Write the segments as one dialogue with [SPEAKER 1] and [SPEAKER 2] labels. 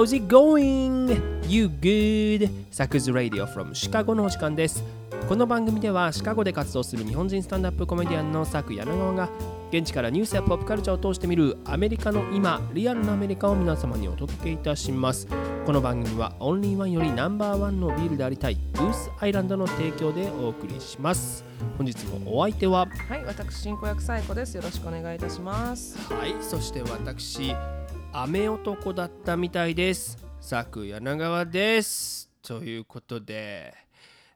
[SPEAKER 1] How's it going? You good? サクズ Radio from シカゴのお時間です。この番組ではシカゴで活動する日本人スタンダップコメディアンのサク柳川が現地からニュースやポップカルチャーを通して見るアメリカの今、リアルなアメリカを皆様にお届けいたします。この番組はオンリーワンよりナンバーワンのビールでありたいブースアイランドの提供でお送りします。本日もお相手は
[SPEAKER 2] はい、私進行役サイコです。よろしくお願いいたします。
[SPEAKER 1] はい、そして私、雨男だったみたいです。佐久柳川です。ということで、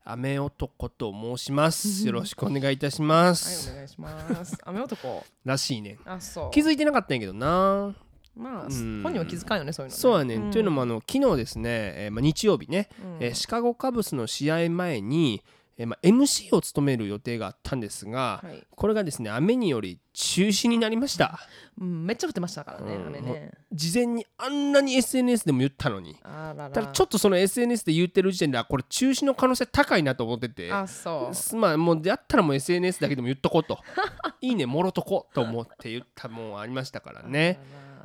[SPEAKER 1] 雨男と申します。よろしくお願いいたしま
[SPEAKER 2] はい、
[SPEAKER 1] す。
[SPEAKER 2] お願いします。雨男？
[SPEAKER 1] らしいね。
[SPEAKER 2] あ、そう。
[SPEAKER 1] 気づいてなかったんやけどな。
[SPEAKER 2] まあ、
[SPEAKER 1] うん
[SPEAKER 2] 本人は気づかんよね、そういうの、ね。
[SPEAKER 1] そうやね、
[SPEAKER 2] ん
[SPEAKER 1] というのもあの昨日ですね、えーまあ、日曜日ね、
[SPEAKER 2] うん
[SPEAKER 1] えーシカゴカブスの試合前に、えーまあ、MC を務める予定があったんですが、
[SPEAKER 2] はい
[SPEAKER 1] これがですね雨により中止になりました。
[SPEAKER 2] うん、めっちゃ降ってましたからね、
[SPEAKER 1] うん
[SPEAKER 2] あれね。
[SPEAKER 1] 事前にあんなに SNS でも言ったのに。ただちょっとその SNS で言ってる時点であこれ中止の可能性高いなと思ってて
[SPEAKER 2] あ、そう。
[SPEAKER 1] すまあもうやったらもう SNS だけでも言っとこうと いいねもろとこと思って言ったもんありましたからね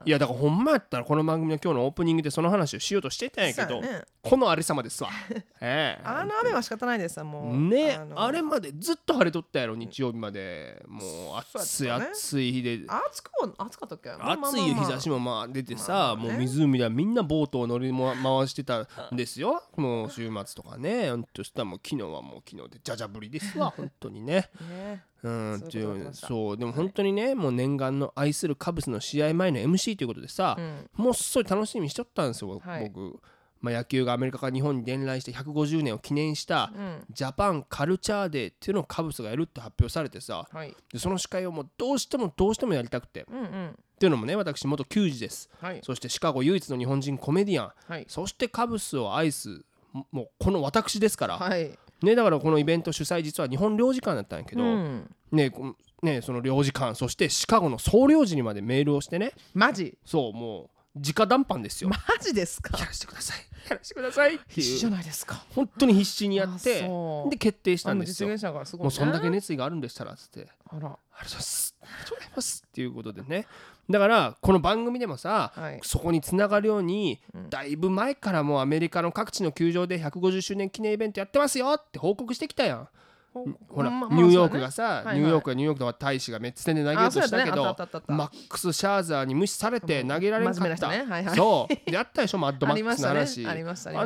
[SPEAKER 1] いやだからほんまやったらこの番組の今日のオープニングでその話をしようとしてたんやけど、
[SPEAKER 2] ね。
[SPEAKER 1] このありさまですわ。ええ。
[SPEAKER 2] あの雨は仕方ないですもう。
[SPEAKER 1] ね
[SPEAKER 2] の
[SPEAKER 1] あれまでずっと晴れとったやろ日曜日まで。もう暑い暑い日で。
[SPEAKER 2] 暑くは暑かったっけ？まあまあ
[SPEAKER 1] 暑い日
[SPEAKER 2] まあ
[SPEAKER 1] 差しもまあ出てさ、もう湖ではみんなボートを乗りも回してたんですよ。もう週末とかね。ほんとしたらもう昨日はもう昨日でじゃじゃぶりですわ 本当にね。
[SPEAKER 2] ね。
[SPEAKER 1] うんっていうそうでも本当にねもう念願の愛するカブスの試合前の MC ということでさ、
[SPEAKER 2] うん。
[SPEAKER 1] もうすごい楽しみにしとったんですよ、
[SPEAKER 2] はい
[SPEAKER 1] 僕、まあ、野球がアメリカから日本に伝来して150年を記念した
[SPEAKER 2] うん。
[SPEAKER 1] ジャパンカルチャーデーっていうのをカブスがやるって発表されてさ
[SPEAKER 2] はい。
[SPEAKER 1] でその司会をもうどうしてもどうしてもやりたくてっ
[SPEAKER 2] うんうん。
[SPEAKER 1] ていうのもね私元球児です
[SPEAKER 2] はい。
[SPEAKER 1] そしてシカゴ唯一の日本人コメディアン
[SPEAKER 2] はい。
[SPEAKER 1] そしてカブスを愛すももうこの私ですから、
[SPEAKER 2] はい。
[SPEAKER 1] ね、だからこのイベント主催実は日本領事館だったんやけど、
[SPEAKER 2] うん。
[SPEAKER 1] ねこねその領事館そしてシカゴの総領事にまでメールをしてね
[SPEAKER 2] マジ？
[SPEAKER 1] そうもう直談判ですよ、
[SPEAKER 2] マジですか？
[SPEAKER 1] やらせてください。やらせてくださいって
[SPEAKER 2] 必死じゃないですか。
[SPEAKER 1] 本当に必死にやっ
[SPEAKER 2] あ
[SPEAKER 1] てで決定したんですよ。
[SPEAKER 2] 実現者がすごい、ね。
[SPEAKER 1] もうそんだけ熱意があるんでしたらっつって。
[SPEAKER 2] あら。
[SPEAKER 1] ありがとうございます。ありがとうございますっていうことでねだからこの番組でもさ、
[SPEAKER 2] はい。
[SPEAKER 1] そこにつながるように、
[SPEAKER 2] うん。
[SPEAKER 1] だいぶ前からもうアメリカの各地の球場で150周年記念イベントやってますよって報告してきたやん
[SPEAKER 2] ほ
[SPEAKER 1] ほら、
[SPEAKER 2] まあまあ
[SPEAKER 1] ニューヨークがさ、
[SPEAKER 2] はいはい
[SPEAKER 1] ニューヨークはニューヨークとは大使がメッツ戦で投げようとしたけど、
[SPEAKER 2] あったあったあった
[SPEAKER 1] マックス・シャーザーに無視されて投げられんかった、
[SPEAKER 2] ね。はいはい。
[SPEAKER 1] そう。でやったでしょマッドマックスの話。
[SPEAKER 2] あ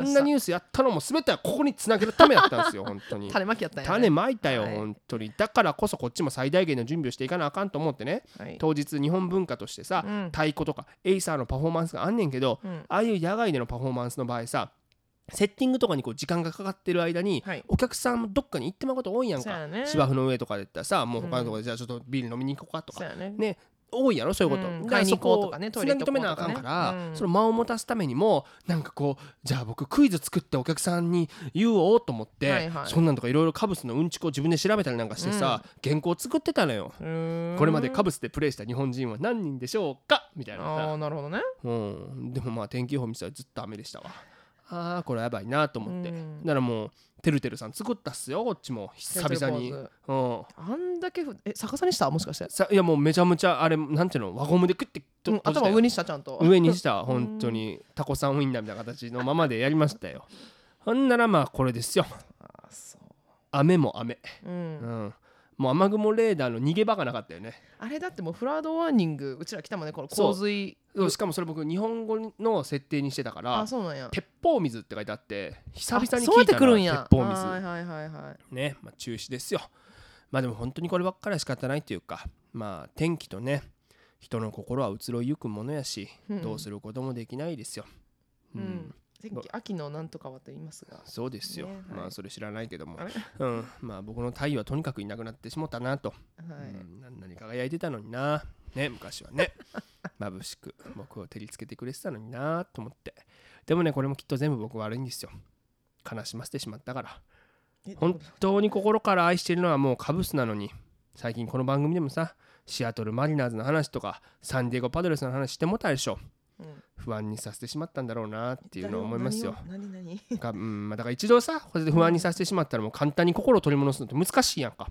[SPEAKER 1] んなニュースやったのも全てはここにつなげるためやったんですよ本当に。
[SPEAKER 2] 種まきやったんや、ね、
[SPEAKER 1] 種まいたよ、
[SPEAKER 2] はい。
[SPEAKER 1] 本当に。だからこそこっちも最大限の準備をしていかなあかんと思ってね。
[SPEAKER 2] はい。
[SPEAKER 1] 当日日本文化としてさ、
[SPEAKER 2] うん。
[SPEAKER 1] 太鼓とかエイサーのパフォーマンスがあんねんけど、
[SPEAKER 2] うん。
[SPEAKER 1] ああいう野外でのパフォーマンスの場合さセッティングとかにこう時間がかかってる間に、
[SPEAKER 2] はい。
[SPEAKER 1] お客さんもどっかに行ってまうこと多いやんか、
[SPEAKER 2] そうやね。
[SPEAKER 1] 芝生の上とかで言ったらさもう他のところでじゃあちょっとビール飲みに行こうかとか
[SPEAKER 2] そうやね。
[SPEAKER 1] ね多いやろそういうこと、
[SPEAKER 2] うん。
[SPEAKER 1] だからそ
[SPEAKER 2] 買いに行こう
[SPEAKER 1] こを
[SPEAKER 2] とかね
[SPEAKER 1] つなぎ止めなあかんか
[SPEAKER 2] トイレ行こうとね。うん
[SPEAKER 1] その間を持たすためにもなんかこうじゃあ僕クイズ作ってお客さんに言おうと思って、
[SPEAKER 2] はいはい。
[SPEAKER 1] そんなんとかいろいろカブスのうんちくを自分で調べたりなんかしてさ、原稿作ってたのよ。
[SPEAKER 2] うーん。
[SPEAKER 1] これまでカブスでプレーした日本人は何人でしょうか？みたいな
[SPEAKER 2] あ
[SPEAKER 1] さ。
[SPEAKER 2] あなるほどね。
[SPEAKER 1] うん、でもまあ天気予報見てたらずっと雨でしたわあーこれやばいなと思って、
[SPEAKER 2] うん。
[SPEAKER 1] だからもうてるてるさん作ったっすよこっちも。久々に。うん。
[SPEAKER 2] あんだけふえ逆さにした？もしかして、
[SPEAKER 1] さいやもうめちゃめちゃあれなんていうの？輪ゴムでクッてと
[SPEAKER 2] うん、頭上にしたちゃんと。
[SPEAKER 1] 上にした本当に。タコさんウインナーみたいな形のままでやりましたよ。ほんならまあこれですよ。
[SPEAKER 2] あそう。
[SPEAKER 1] 雨も雨、
[SPEAKER 2] うん。
[SPEAKER 1] うん、もう雨雲レーダーの逃げ場がなかったよね。
[SPEAKER 2] あれだってもうフラードワーニングうちら来たもんねこの洪水。
[SPEAKER 1] しかもそれ僕日本語の設定にしてたから
[SPEAKER 2] あそうなんや。
[SPEAKER 1] 鉄砲水って書いてあって久々に
[SPEAKER 2] あそうやって
[SPEAKER 1] 聞いたな
[SPEAKER 2] くるんや。
[SPEAKER 1] 鉄砲水。
[SPEAKER 2] はいはいはいはい
[SPEAKER 1] ね、まあ、中止ですよ。まあでも本当にこればっかりは仕方ないというか、まあ天気とね、人の心は移ろいゆくものやし、
[SPEAKER 2] うん。
[SPEAKER 1] どうすることもできないですよ。う、
[SPEAKER 2] うん。ん天気秋のなんとかはと言いますが。
[SPEAKER 1] そうですよ。
[SPEAKER 2] ねはい。
[SPEAKER 1] まあそれ知らないけども。うん、まあ僕の太陽はとにかくいなくなってしもたなと、
[SPEAKER 2] はい。
[SPEAKER 1] うん。な何輝いてたのにな、ね、昔はね、眩しく僕を照りつけてくれてたのになと思って。でもね、これもきっと全部僕悪いんですよ。悲しませてしまったから。
[SPEAKER 2] え
[SPEAKER 1] 本当に心から愛しているのはもうカブスなのに。最近この番組でもさシアトルマリナーズの話とかサンディエゴパドレスの話してもたでしょ。
[SPEAKER 2] うん
[SPEAKER 1] 不安にさせてしまったんだろうなっていうのを思いますよ。
[SPEAKER 2] 何を？何
[SPEAKER 1] うんまあ、だから一度さこれで不安にさせてしまったらもう簡単に心を取り戻すのって難しいやんか。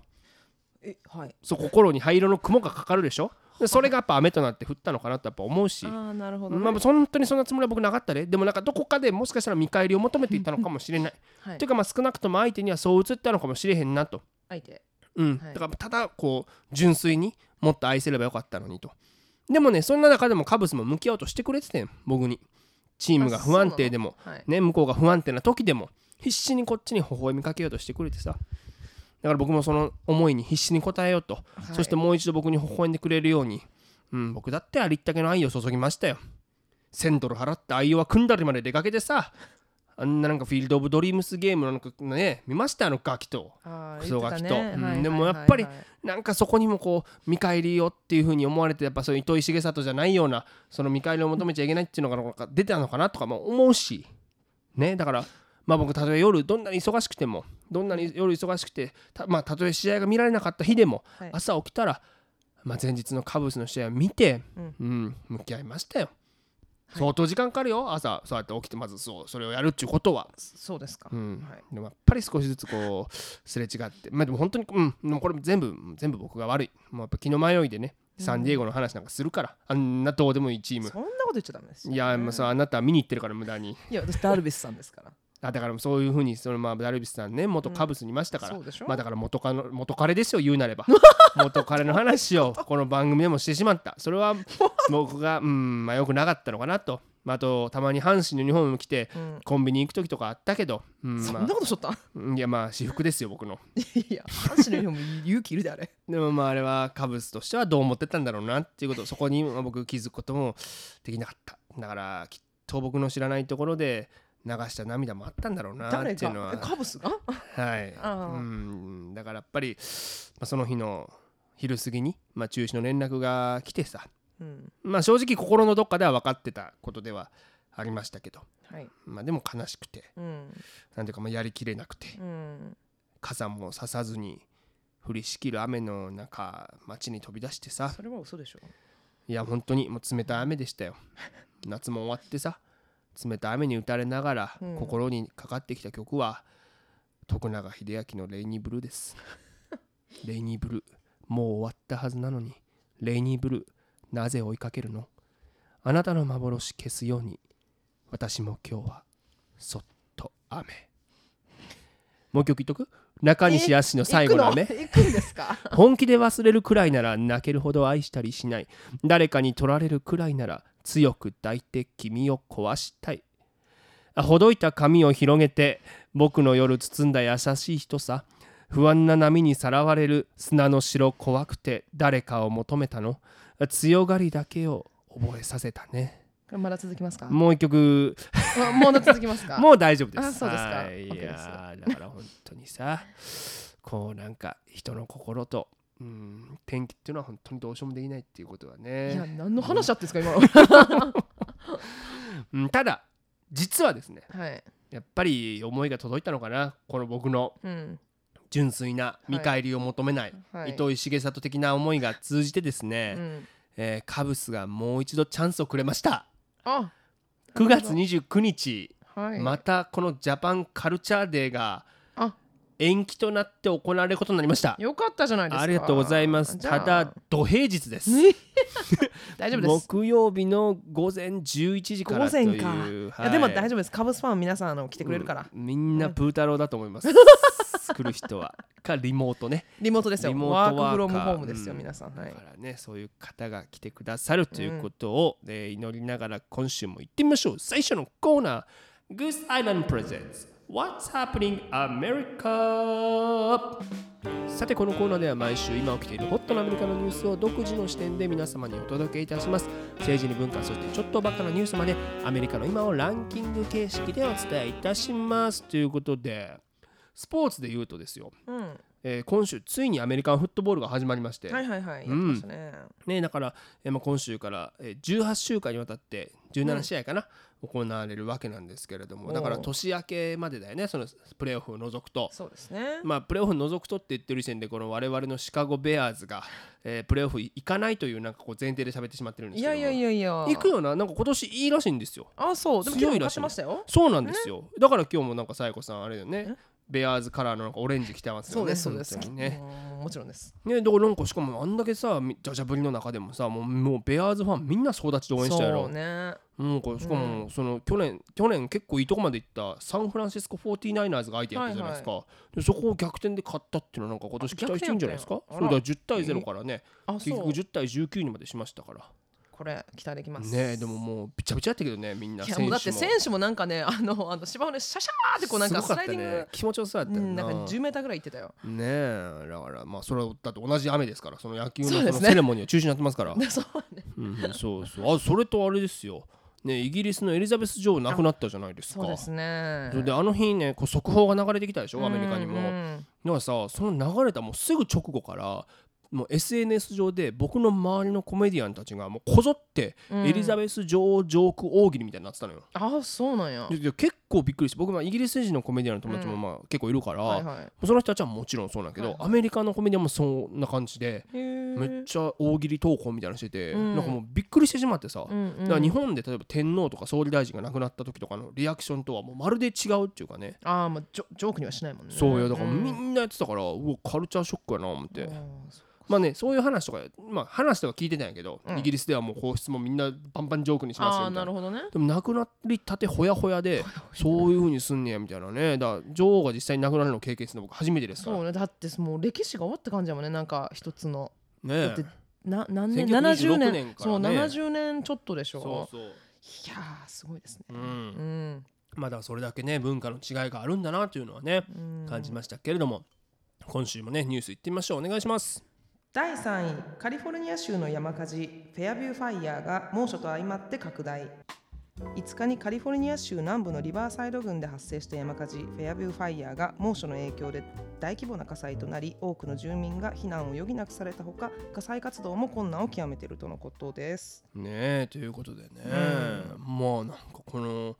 [SPEAKER 2] えはい。
[SPEAKER 1] そう心に灰色の雲がかかるでしょ？でそれがやっぱ雨となって降ったのかなとやっぱ思うし、
[SPEAKER 2] ああなるほど、ね。
[SPEAKER 1] まあ、本当にそんなつもりは僕なかったで。でもなんかどこかでもしかしたら見返りを求めていったのかもしれない。
[SPEAKER 2] はい。
[SPEAKER 1] というかまあ少なくとも相手にはそう映ったのかもしれへんなと、
[SPEAKER 2] 相手。
[SPEAKER 1] うん。
[SPEAKER 2] はい。
[SPEAKER 1] だからただこう純粋にもっと愛せればよかったのにとでもねそんな中でもカブスも向き合おうとしてくれててん僕に。チームが不安定でも。
[SPEAKER 2] はい。
[SPEAKER 1] ね、向こうが不安定な時でも必死にこっちに微笑みかけようとしてくれてさ。だから僕もその思いに必死に応えようと、
[SPEAKER 2] はい。
[SPEAKER 1] そしてもう一度僕に微笑んでくれるように、うん、僕だってありったけの愛を注ぎましたよ。1000ドル払って愛は組んだりまで出かけてさあんななんかフィールド・オブ・ドリームスゲームのなんかね見ました？あのガキと。クソガキと。
[SPEAKER 2] ね。はい
[SPEAKER 1] でも
[SPEAKER 2] はい
[SPEAKER 1] やっぱりなんかそこにもこう見返りをっていう風に思われてやっぱそういう糸井重里じゃないようなその見返りを求めちゃいけないっていうのがなんか出てたのかなとかも思うし。ねだからまあ僕たとえ夜どんなに忙しくてもどんなに夜忙しくてたまあたとえ試合が見られなかった日でも
[SPEAKER 2] はい。
[SPEAKER 1] 朝起きたらまあ前日のカブスの試合を見て
[SPEAKER 2] うん。
[SPEAKER 1] うん向き合いましたよ。
[SPEAKER 2] はい
[SPEAKER 1] 相当時間かかるよ。朝そうやって起きてまずそうそれをやるっていうことは。
[SPEAKER 2] そうですか、
[SPEAKER 1] うん。
[SPEAKER 2] はい。
[SPEAKER 1] でもやっぱり少しずつこうすれ違って。まあでも本当にうん。でもこれ全部全部僕が悪い。もうやっぱ気の迷いでねサンディエゴの話なんかするから、あんなどうでもいいチーム。
[SPEAKER 2] そんなこと言っちゃダメですよ。
[SPEAKER 1] いやもうさあなたは見に行ってるから無駄に。
[SPEAKER 2] いや私ダルビスさんですから。
[SPEAKER 1] あだからそういうふうにそのまあダルビスさんね元カブスにいましたから、
[SPEAKER 2] そうでしょ？
[SPEAKER 1] まあだから元カノ元彼ですよ言うなれば。元彼の話をこの番組でもしてしまった。それは 僕がうんまあよくなかったのかなと、まあ、あとたまに阪神のユニフォーム着て
[SPEAKER 2] うん。
[SPEAKER 1] コンビニ行く時とかあったけど、うん
[SPEAKER 2] そ
[SPEAKER 1] ま
[SPEAKER 2] んなことしとった？
[SPEAKER 1] あ、いやまあ私服ですよ僕の。
[SPEAKER 2] いや阪神のユニフォーム勇気いるであれ。
[SPEAKER 1] でもまああれはカブスとしてはどう思ってたんだろうなっていうことそこにまあ僕気づくこともできなかった。だからきっと僕の知らないところで流した涙もあったんだろうな
[SPEAKER 2] 誰
[SPEAKER 1] っていうのは。
[SPEAKER 2] カブスが？
[SPEAKER 1] はい。うん。だからやっぱり、まあ、その日の昼過ぎに、まあ、中止の連絡が来てさ。
[SPEAKER 2] うん。
[SPEAKER 1] まあ正直心のどっかでは分かってたことではありましたけど、
[SPEAKER 2] はい。
[SPEAKER 1] まあ、でも悲しくて。
[SPEAKER 2] うん。
[SPEAKER 1] なんていうかまあやりきれなくて。
[SPEAKER 2] うん。
[SPEAKER 1] 傘もささずに降りしきる雨の中街に飛び出してさ。
[SPEAKER 2] それは嘘でしょ。
[SPEAKER 1] いや本当にもう冷たい雨でしたよ。夏も終わってさ冷たい雨に打たれながら
[SPEAKER 2] うん。
[SPEAKER 1] 心にかかってきた曲は、徳永英明の「レイニーブルー」です。レイニーブルーもう終わったはずなのにレイニーブルーなぜ追いかけるの？あなたの幻消すように私も今日はそっと雨。もう一曲言っとく？中西康の最後の雨。
[SPEAKER 2] 行くの？行くんですか？
[SPEAKER 1] 本気で忘れるくらいなら泣けるほど愛したりしない。誰かに取られるくらいなら強く抱いて君を壊したい。あほどいた髪を広げて僕の夜包んだ優しい人さ。不安な波にさらわれる砂の城怖くて誰かを求めたの。強がりだけを覚えさせたね。
[SPEAKER 2] これまだ続きますか？
[SPEAKER 1] もう一曲。
[SPEAKER 2] あ もう続きますか？
[SPEAKER 1] もう大丈夫です。
[SPEAKER 2] あそうですか。
[SPEAKER 1] はいやーだから本当にさこうなんか人の心と、うん、天気っていうのは本当にどうしようもできないっていうことはい
[SPEAKER 2] や
[SPEAKER 1] ね、
[SPEAKER 2] 何の話だってんですか今。の
[SPEAKER 1] うん、ただ実はですね
[SPEAKER 2] はい。
[SPEAKER 1] やっぱり思いが届いたのかなこの僕の
[SPEAKER 2] うん。
[SPEAKER 1] 純粋な見返りを求めない、
[SPEAKER 2] はい。
[SPEAKER 1] 糸井重里的な思いが通じてですね、
[SPEAKER 2] うん。
[SPEAKER 1] えーカブスがもう一度チャンスをくれました。
[SPEAKER 2] あ
[SPEAKER 1] 9月29日
[SPEAKER 2] はい。
[SPEAKER 1] またこのジャパンカルチャーデーが
[SPEAKER 2] あ
[SPEAKER 1] 延期となって行われることになりました。
[SPEAKER 2] よかったじゃないですか。
[SPEAKER 1] ありがとうございます。ただど平日です。
[SPEAKER 2] ね 大丈夫です。
[SPEAKER 1] 木曜日の午前11時からという。
[SPEAKER 2] 午前か。い。やでも大丈夫です。カブスファン皆さんあの来てくれるから、
[SPEAKER 1] うんみん。なプータローだと思います、来る人は。かリモートね。
[SPEAKER 2] リモートですよ。
[SPEAKER 1] リモートワー
[SPEAKER 2] クフロムホームですよ、
[SPEAKER 1] うん
[SPEAKER 2] 皆さん。はい。
[SPEAKER 1] だからねそういう方が来てくださるということを、えー祈りながら今週も行ってみましょう。最初のコーナー。Goose Island Presents What's Happening America? さてこのコーナーでは毎週今起きているホットなアメリカのニュースを独自の視点で皆様にお届けいたします。政治に文化そしてちょっとバカなニュースまでアメリカの今をランキング形式でお伝えいたします。ということでスポーツで言うとですよ、
[SPEAKER 2] うん。
[SPEAKER 1] えー今週ついにアメリカンフットボールが始まりまして、
[SPEAKER 2] はいはいはいやって
[SPEAKER 1] うん
[SPEAKER 2] ましたね、
[SPEAKER 1] ね、だから、えーまあ、今週から、えー18週間にわたって17試合かな、行われるわけなんですけれどもだから年明けまでだよねそのプレーオフを除くと。
[SPEAKER 2] そうですね。
[SPEAKER 1] まあ、プレーオフ除くとって言ってる時点でこの我々のシカゴ・ベアーズが、えープレーオフ行かないというなんかこう前提で喋ってしまってるんですけど
[SPEAKER 2] いやいやいやいや。
[SPEAKER 1] 行くよななんか今年いいらしいんですよ
[SPEAKER 2] あ、そう。でも
[SPEAKER 1] 強いらしい
[SPEAKER 2] 昨日買ってましたよ。
[SPEAKER 1] そうなんですよだから今日もなんかサイコさんあれだよねベアーズカラーのオレンジ着てますよね
[SPEAKER 2] そうですそうです。
[SPEAKER 1] ね
[SPEAKER 2] うんもちろんです。
[SPEAKER 1] ねだからなんかしかもあんだけさみじゃじゃぶりの中でもさもうもうベアーズファンみんな総立ちで応援したやろ
[SPEAKER 2] そうね。
[SPEAKER 1] うん、これしかもその去年去年結構いいとこまで行ったサンフランシスコ 49ers が相手やったじゃないですか、でそこを逆転で勝ったっていうのはなんか今年期待していいんじゃないですか？そうだ10対0からね
[SPEAKER 2] あ、
[SPEAKER 1] 結局
[SPEAKER 2] そう。
[SPEAKER 1] 10対19にまでしましたから
[SPEAKER 2] これ期待できます。
[SPEAKER 1] ねえでももうびちゃびちゃやったけどねみんない
[SPEAKER 2] やもうだって選手も。なんかね あのあの芝生でシャシャーってこうなんかスライディング、
[SPEAKER 1] ね気持ちよさだったよ
[SPEAKER 2] うん、なんか
[SPEAKER 1] な
[SPEAKER 2] 10メーターぐらい行ってたよ。
[SPEAKER 1] ねえだからまあそれはだって同じ雨ですからその野球のそのセレモニーは中止になってますから。
[SPEAKER 2] で そうね。
[SPEAKER 1] うんうんそうそう。あそれとあれですよ。ねイギリスのエリザベス女王亡くなったじゃないですか。
[SPEAKER 2] そうですね。
[SPEAKER 1] であの日ねこう速報が流れてきたでしょアメリカにも、
[SPEAKER 2] うんうん。
[SPEAKER 1] だからさその流れたもうすぐ直後からもう SNS 上で僕の周りのコメディアンたちがもうこぞって
[SPEAKER 2] うん
[SPEAKER 1] エリザベス女王ジョーク大喜利みたいになってたのよ。
[SPEAKER 2] あ、そうなんや。
[SPEAKER 1] 結構びっくりして僕まあイギリス人のコメディアンの友達も
[SPEAKER 2] うん。
[SPEAKER 1] まあ結構いるから、
[SPEAKER 2] はいはい。
[SPEAKER 1] その人たちはもちろんそうなんだけど、
[SPEAKER 2] はいはい。
[SPEAKER 1] アメリカのコメディアンもそんな感じでめっちゃ大喜利投稿みたいなのしてて、
[SPEAKER 2] うん。
[SPEAKER 1] なんかもうびっくりしてしまってさ、
[SPEAKER 2] うんうん
[SPEAKER 1] だから日本で例えば天皇とか総理大臣が亡くなった時とかのリアクションとはもうまるで違うっていうかね。
[SPEAKER 2] あーまあジョジョークにはしないもんね。
[SPEAKER 1] そうよだからみ
[SPEAKER 2] うん。
[SPEAKER 1] んなやってたから、うわカルチャーショックやな思って、まあねそういう話とかまあ話とか聞いてたんやけど、
[SPEAKER 2] うん。
[SPEAKER 1] イギリスではもう皇室もみんなバンバンジョークにしますよみたな。
[SPEAKER 2] ないるほどね。
[SPEAKER 1] でも亡くなりたてほやほやでそういう風にすんねやみたいなね。だ女王が実際に亡くなるのを経験するの僕初めてですから。
[SPEAKER 2] そうね。だってもう歴史が終わった感じやもんね。なんか一つの。だって
[SPEAKER 1] ね
[SPEAKER 2] な何年
[SPEAKER 1] ？1926
[SPEAKER 2] 70年。
[SPEAKER 1] 年から
[SPEAKER 2] そう
[SPEAKER 1] ね
[SPEAKER 2] 70年ちょっとでしょ
[SPEAKER 1] そうそう。
[SPEAKER 2] いやーすごいですね。
[SPEAKER 1] うん。
[SPEAKER 2] うん。
[SPEAKER 1] まあだそれだけね文化の違いがあるんだなというのはね
[SPEAKER 2] うん。
[SPEAKER 1] 感じましたけれども今週もねニュースいってみましょう。お願いします。
[SPEAKER 2] 第3位カリフォルニア州の山火事。フェアビューファイヤーが猛暑と相まって拡大5日にカリフォルニア州南部のリバーサイド郡で発生した山火事。フェアビューファイヤーが猛暑の影響で大規模な火災となり多くの住民が避難を余儀なくされたほか火災活動も困難を極めているとのことです。
[SPEAKER 1] ねえということでね、まあなんかこの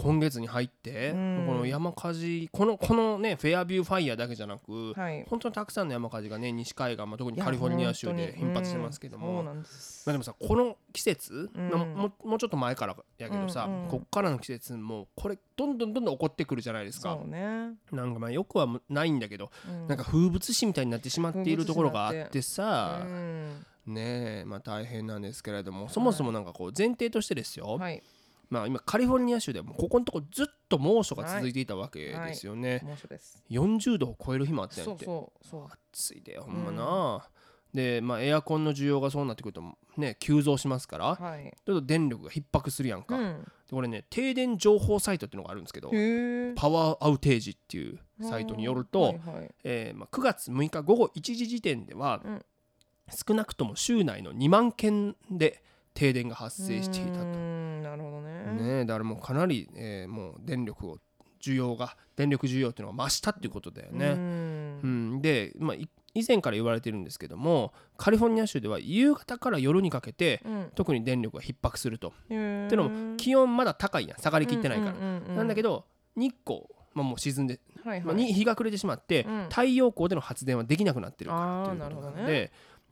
[SPEAKER 1] 今月に入って、
[SPEAKER 2] うん。
[SPEAKER 1] この山火事このこのねフェアビューファイヤーだけじゃなく、
[SPEAKER 2] はい。
[SPEAKER 1] 本当にたくさんの山火事がね西海岸、まあ、特にカリフォルニア州で頻発してますけども、
[SPEAKER 2] うん
[SPEAKER 1] まあ、でもさこの季節、
[SPEAKER 2] うん。
[SPEAKER 1] のももうちょっと前からやけどさ、
[SPEAKER 2] うんうん。
[SPEAKER 1] こっからの季節もうこれどんどんどんどん起こってくるじゃないですか。
[SPEAKER 2] ね、
[SPEAKER 1] なんかまあよくはないんだけど、
[SPEAKER 2] うん。
[SPEAKER 1] なんか風物詩みたいになってしまっているところがあってさ、
[SPEAKER 2] うん。
[SPEAKER 1] ねえまあ大変なんですけれどもそもそもなんかこう前提としてですよ、
[SPEAKER 2] はい
[SPEAKER 1] まあ今カリフォルニア州でもここのとこずっと猛暑が続いていたわけですよね、
[SPEAKER 2] 猛暑です。
[SPEAKER 1] 40度を超える日もあったんやって
[SPEAKER 2] そうそう。
[SPEAKER 1] 暑いでほんまな、でまあエアコンの需要がそうなってくるとね急増しますから
[SPEAKER 2] はい。
[SPEAKER 1] ちょっと電力が逼迫するやんか、で
[SPEAKER 2] うん。
[SPEAKER 1] これね停電情報サイトっていうのがあるんですけどパワーアウテージっていうサイトによると、
[SPEAKER 2] はいはい。
[SPEAKER 1] えーまあ、9月6日午後1時時点では、
[SPEAKER 2] うん。
[SPEAKER 1] 少なくとも州内の2万件で停電が発生していたと。
[SPEAKER 2] なるほどね
[SPEAKER 1] ねえだからもうかなり、えーもう電力を需要が電力需要っていうのが増したっていうことだよ
[SPEAKER 2] う
[SPEAKER 1] ね。
[SPEAKER 2] ん
[SPEAKER 1] うん、で、まあ、い以前から言われてるんですけどもカリフォルニア州では夕方から夜にかけて
[SPEAKER 2] うん
[SPEAKER 1] 特に電力が逼迫すると。ってのも気温まだ高いやん下がりきってないから。なんだけど日光、まあ、もう沈んで、まあ、
[SPEAKER 2] はいはい
[SPEAKER 1] に日が暮れてしまって、
[SPEAKER 2] うん
[SPEAKER 1] 太陽光での発電はできなくなってるからっていうことなの
[SPEAKER 2] あーなるほど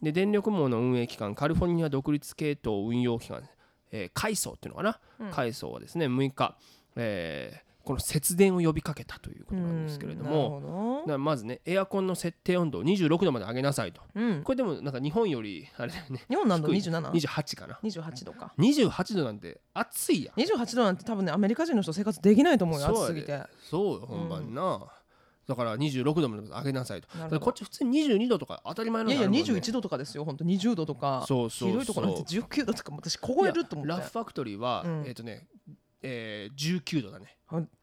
[SPEAKER 1] でで電力網の運営機関カリフォルニア独立系統運用機関、えー、海藻っていうのかな、
[SPEAKER 2] うん。
[SPEAKER 1] 海藻はですね6日、えーこの節電を呼びかけたということなんですけれども、
[SPEAKER 2] も
[SPEAKER 1] だからまずねエアコンの設定温度を26度まで上げなさいと。
[SPEAKER 2] うん。
[SPEAKER 1] これでもなんか日本よりあれだよね
[SPEAKER 2] 日本何度
[SPEAKER 1] 低い
[SPEAKER 2] 27?
[SPEAKER 1] 28かな。
[SPEAKER 2] 28度か。
[SPEAKER 1] 28度なんて暑いやん。
[SPEAKER 2] 28度なんて多分ねアメリカ人の人生活できないと思うよ暑すぎて。
[SPEAKER 1] で。そうよ本番な、だから26度まで上げなさいと。こっち普通に22度とか当たり前の
[SPEAKER 2] いやいや
[SPEAKER 1] のがあるもんね
[SPEAKER 2] 21度とかですよ本当。20度とか。
[SPEAKER 1] そうそう
[SPEAKER 2] 広いところなんて19度とかも私凍えると思って
[SPEAKER 1] ラフファクトリーは、
[SPEAKER 2] うん。
[SPEAKER 1] えっ、とね、えー、19度だね。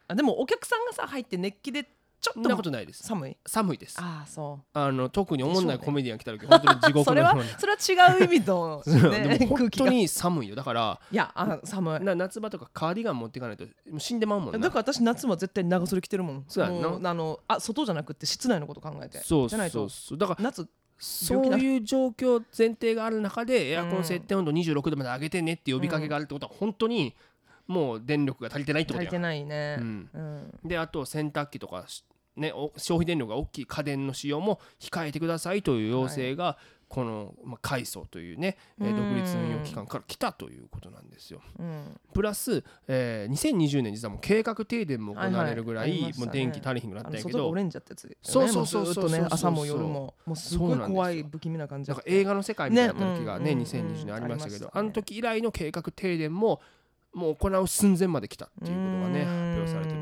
[SPEAKER 2] あでもお客さんがさ入って熱気でちょ
[SPEAKER 1] そんな
[SPEAKER 2] っと
[SPEAKER 1] ことないです。
[SPEAKER 2] 寒い？
[SPEAKER 1] 寒いです。
[SPEAKER 2] ああそ
[SPEAKER 1] あの特に思んないコメディアン来た時 本当に地
[SPEAKER 2] うそれは
[SPEAKER 1] 獄のような。
[SPEAKER 2] それは違う意味の、ね、
[SPEAKER 1] でも 本当に寒いよ。だから
[SPEAKER 2] やあ寒い。
[SPEAKER 1] な夏場とかカーディガン持っていかないともう死んでまうもんな。
[SPEAKER 2] だから私夏は絶対長袖着てるもん。
[SPEAKER 1] そうやんな。
[SPEAKER 2] もあのあ外じゃなくて室内のこと考えて。
[SPEAKER 1] そうそうそう。だから
[SPEAKER 2] 夏
[SPEAKER 1] そういう状況前提がある中でエアコン設定温度26度まで上げてねって呼びかけがあるってことは本当にもう電力が足りてないってことや
[SPEAKER 2] 足りてないね。
[SPEAKER 1] うん。
[SPEAKER 2] うん。
[SPEAKER 1] であと洗濯機とかしね、お消費電力が大きい家電の使用も控えてくださいという要請が、この、まあ、海藻というね、えー
[SPEAKER 2] うん
[SPEAKER 1] 独立運用機関から来たということなんですよ。
[SPEAKER 2] うん。
[SPEAKER 1] プラス、えー2020年実はもう計画停電も行われるぐらい,、
[SPEAKER 2] はいはいね。
[SPEAKER 1] もう電気足りひんくなったんやけど
[SPEAKER 2] あの外がオレンジだったやつよね。
[SPEAKER 1] そうそうそうそうそう
[SPEAKER 2] ね朝も夜ももうすごい
[SPEAKER 1] そうなんですよ。
[SPEAKER 2] 怖い不気味な感じ
[SPEAKER 1] なん
[SPEAKER 2] だった。
[SPEAKER 1] か映画の世界みたいになった時がね
[SPEAKER 2] ねうん
[SPEAKER 1] 2020年ありましたけど、
[SPEAKER 2] うん
[SPEAKER 1] あの時以来の計画停電ももう行う寸前まで来たっていうことがね
[SPEAKER 2] う
[SPEAKER 1] 表されて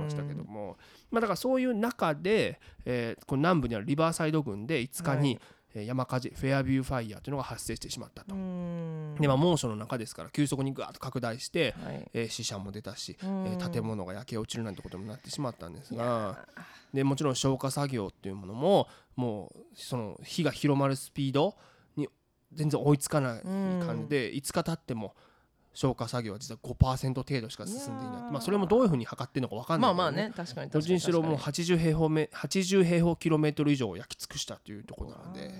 [SPEAKER 1] まあ、だからそういう中で、えーこの南部にあるリバーサイド郡で5日に、山火事フェアビューファイヤーというのが発生してしまったと。
[SPEAKER 2] うん。
[SPEAKER 1] でまあ、猛暑の中ですから急速にガーッと拡大して、
[SPEAKER 2] はい。
[SPEAKER 1] えー死者も出たし、
[SPEAKER 2] うん。
[SPEAKER 1] えー建物が焼け落ちるなんてことになってしまったんですがでもちろん消火作業っていうものももうその火が広まるスピードに全然追いつかない感じで、5日経っても消火作業は実は5%程度しか進んでいない。まあ、それもどういうふうに測ってるのか分かんないけど。
[SPEAKER 2] まあまあね確かに
[SPEAKER 1] どっちに。しろもう
[SPEAKER 2] 確か
[SPEAKER 1] 80平方メ80平方キロメートル以上を焼き尽くしたというところなので。
[SPEAKER 2] に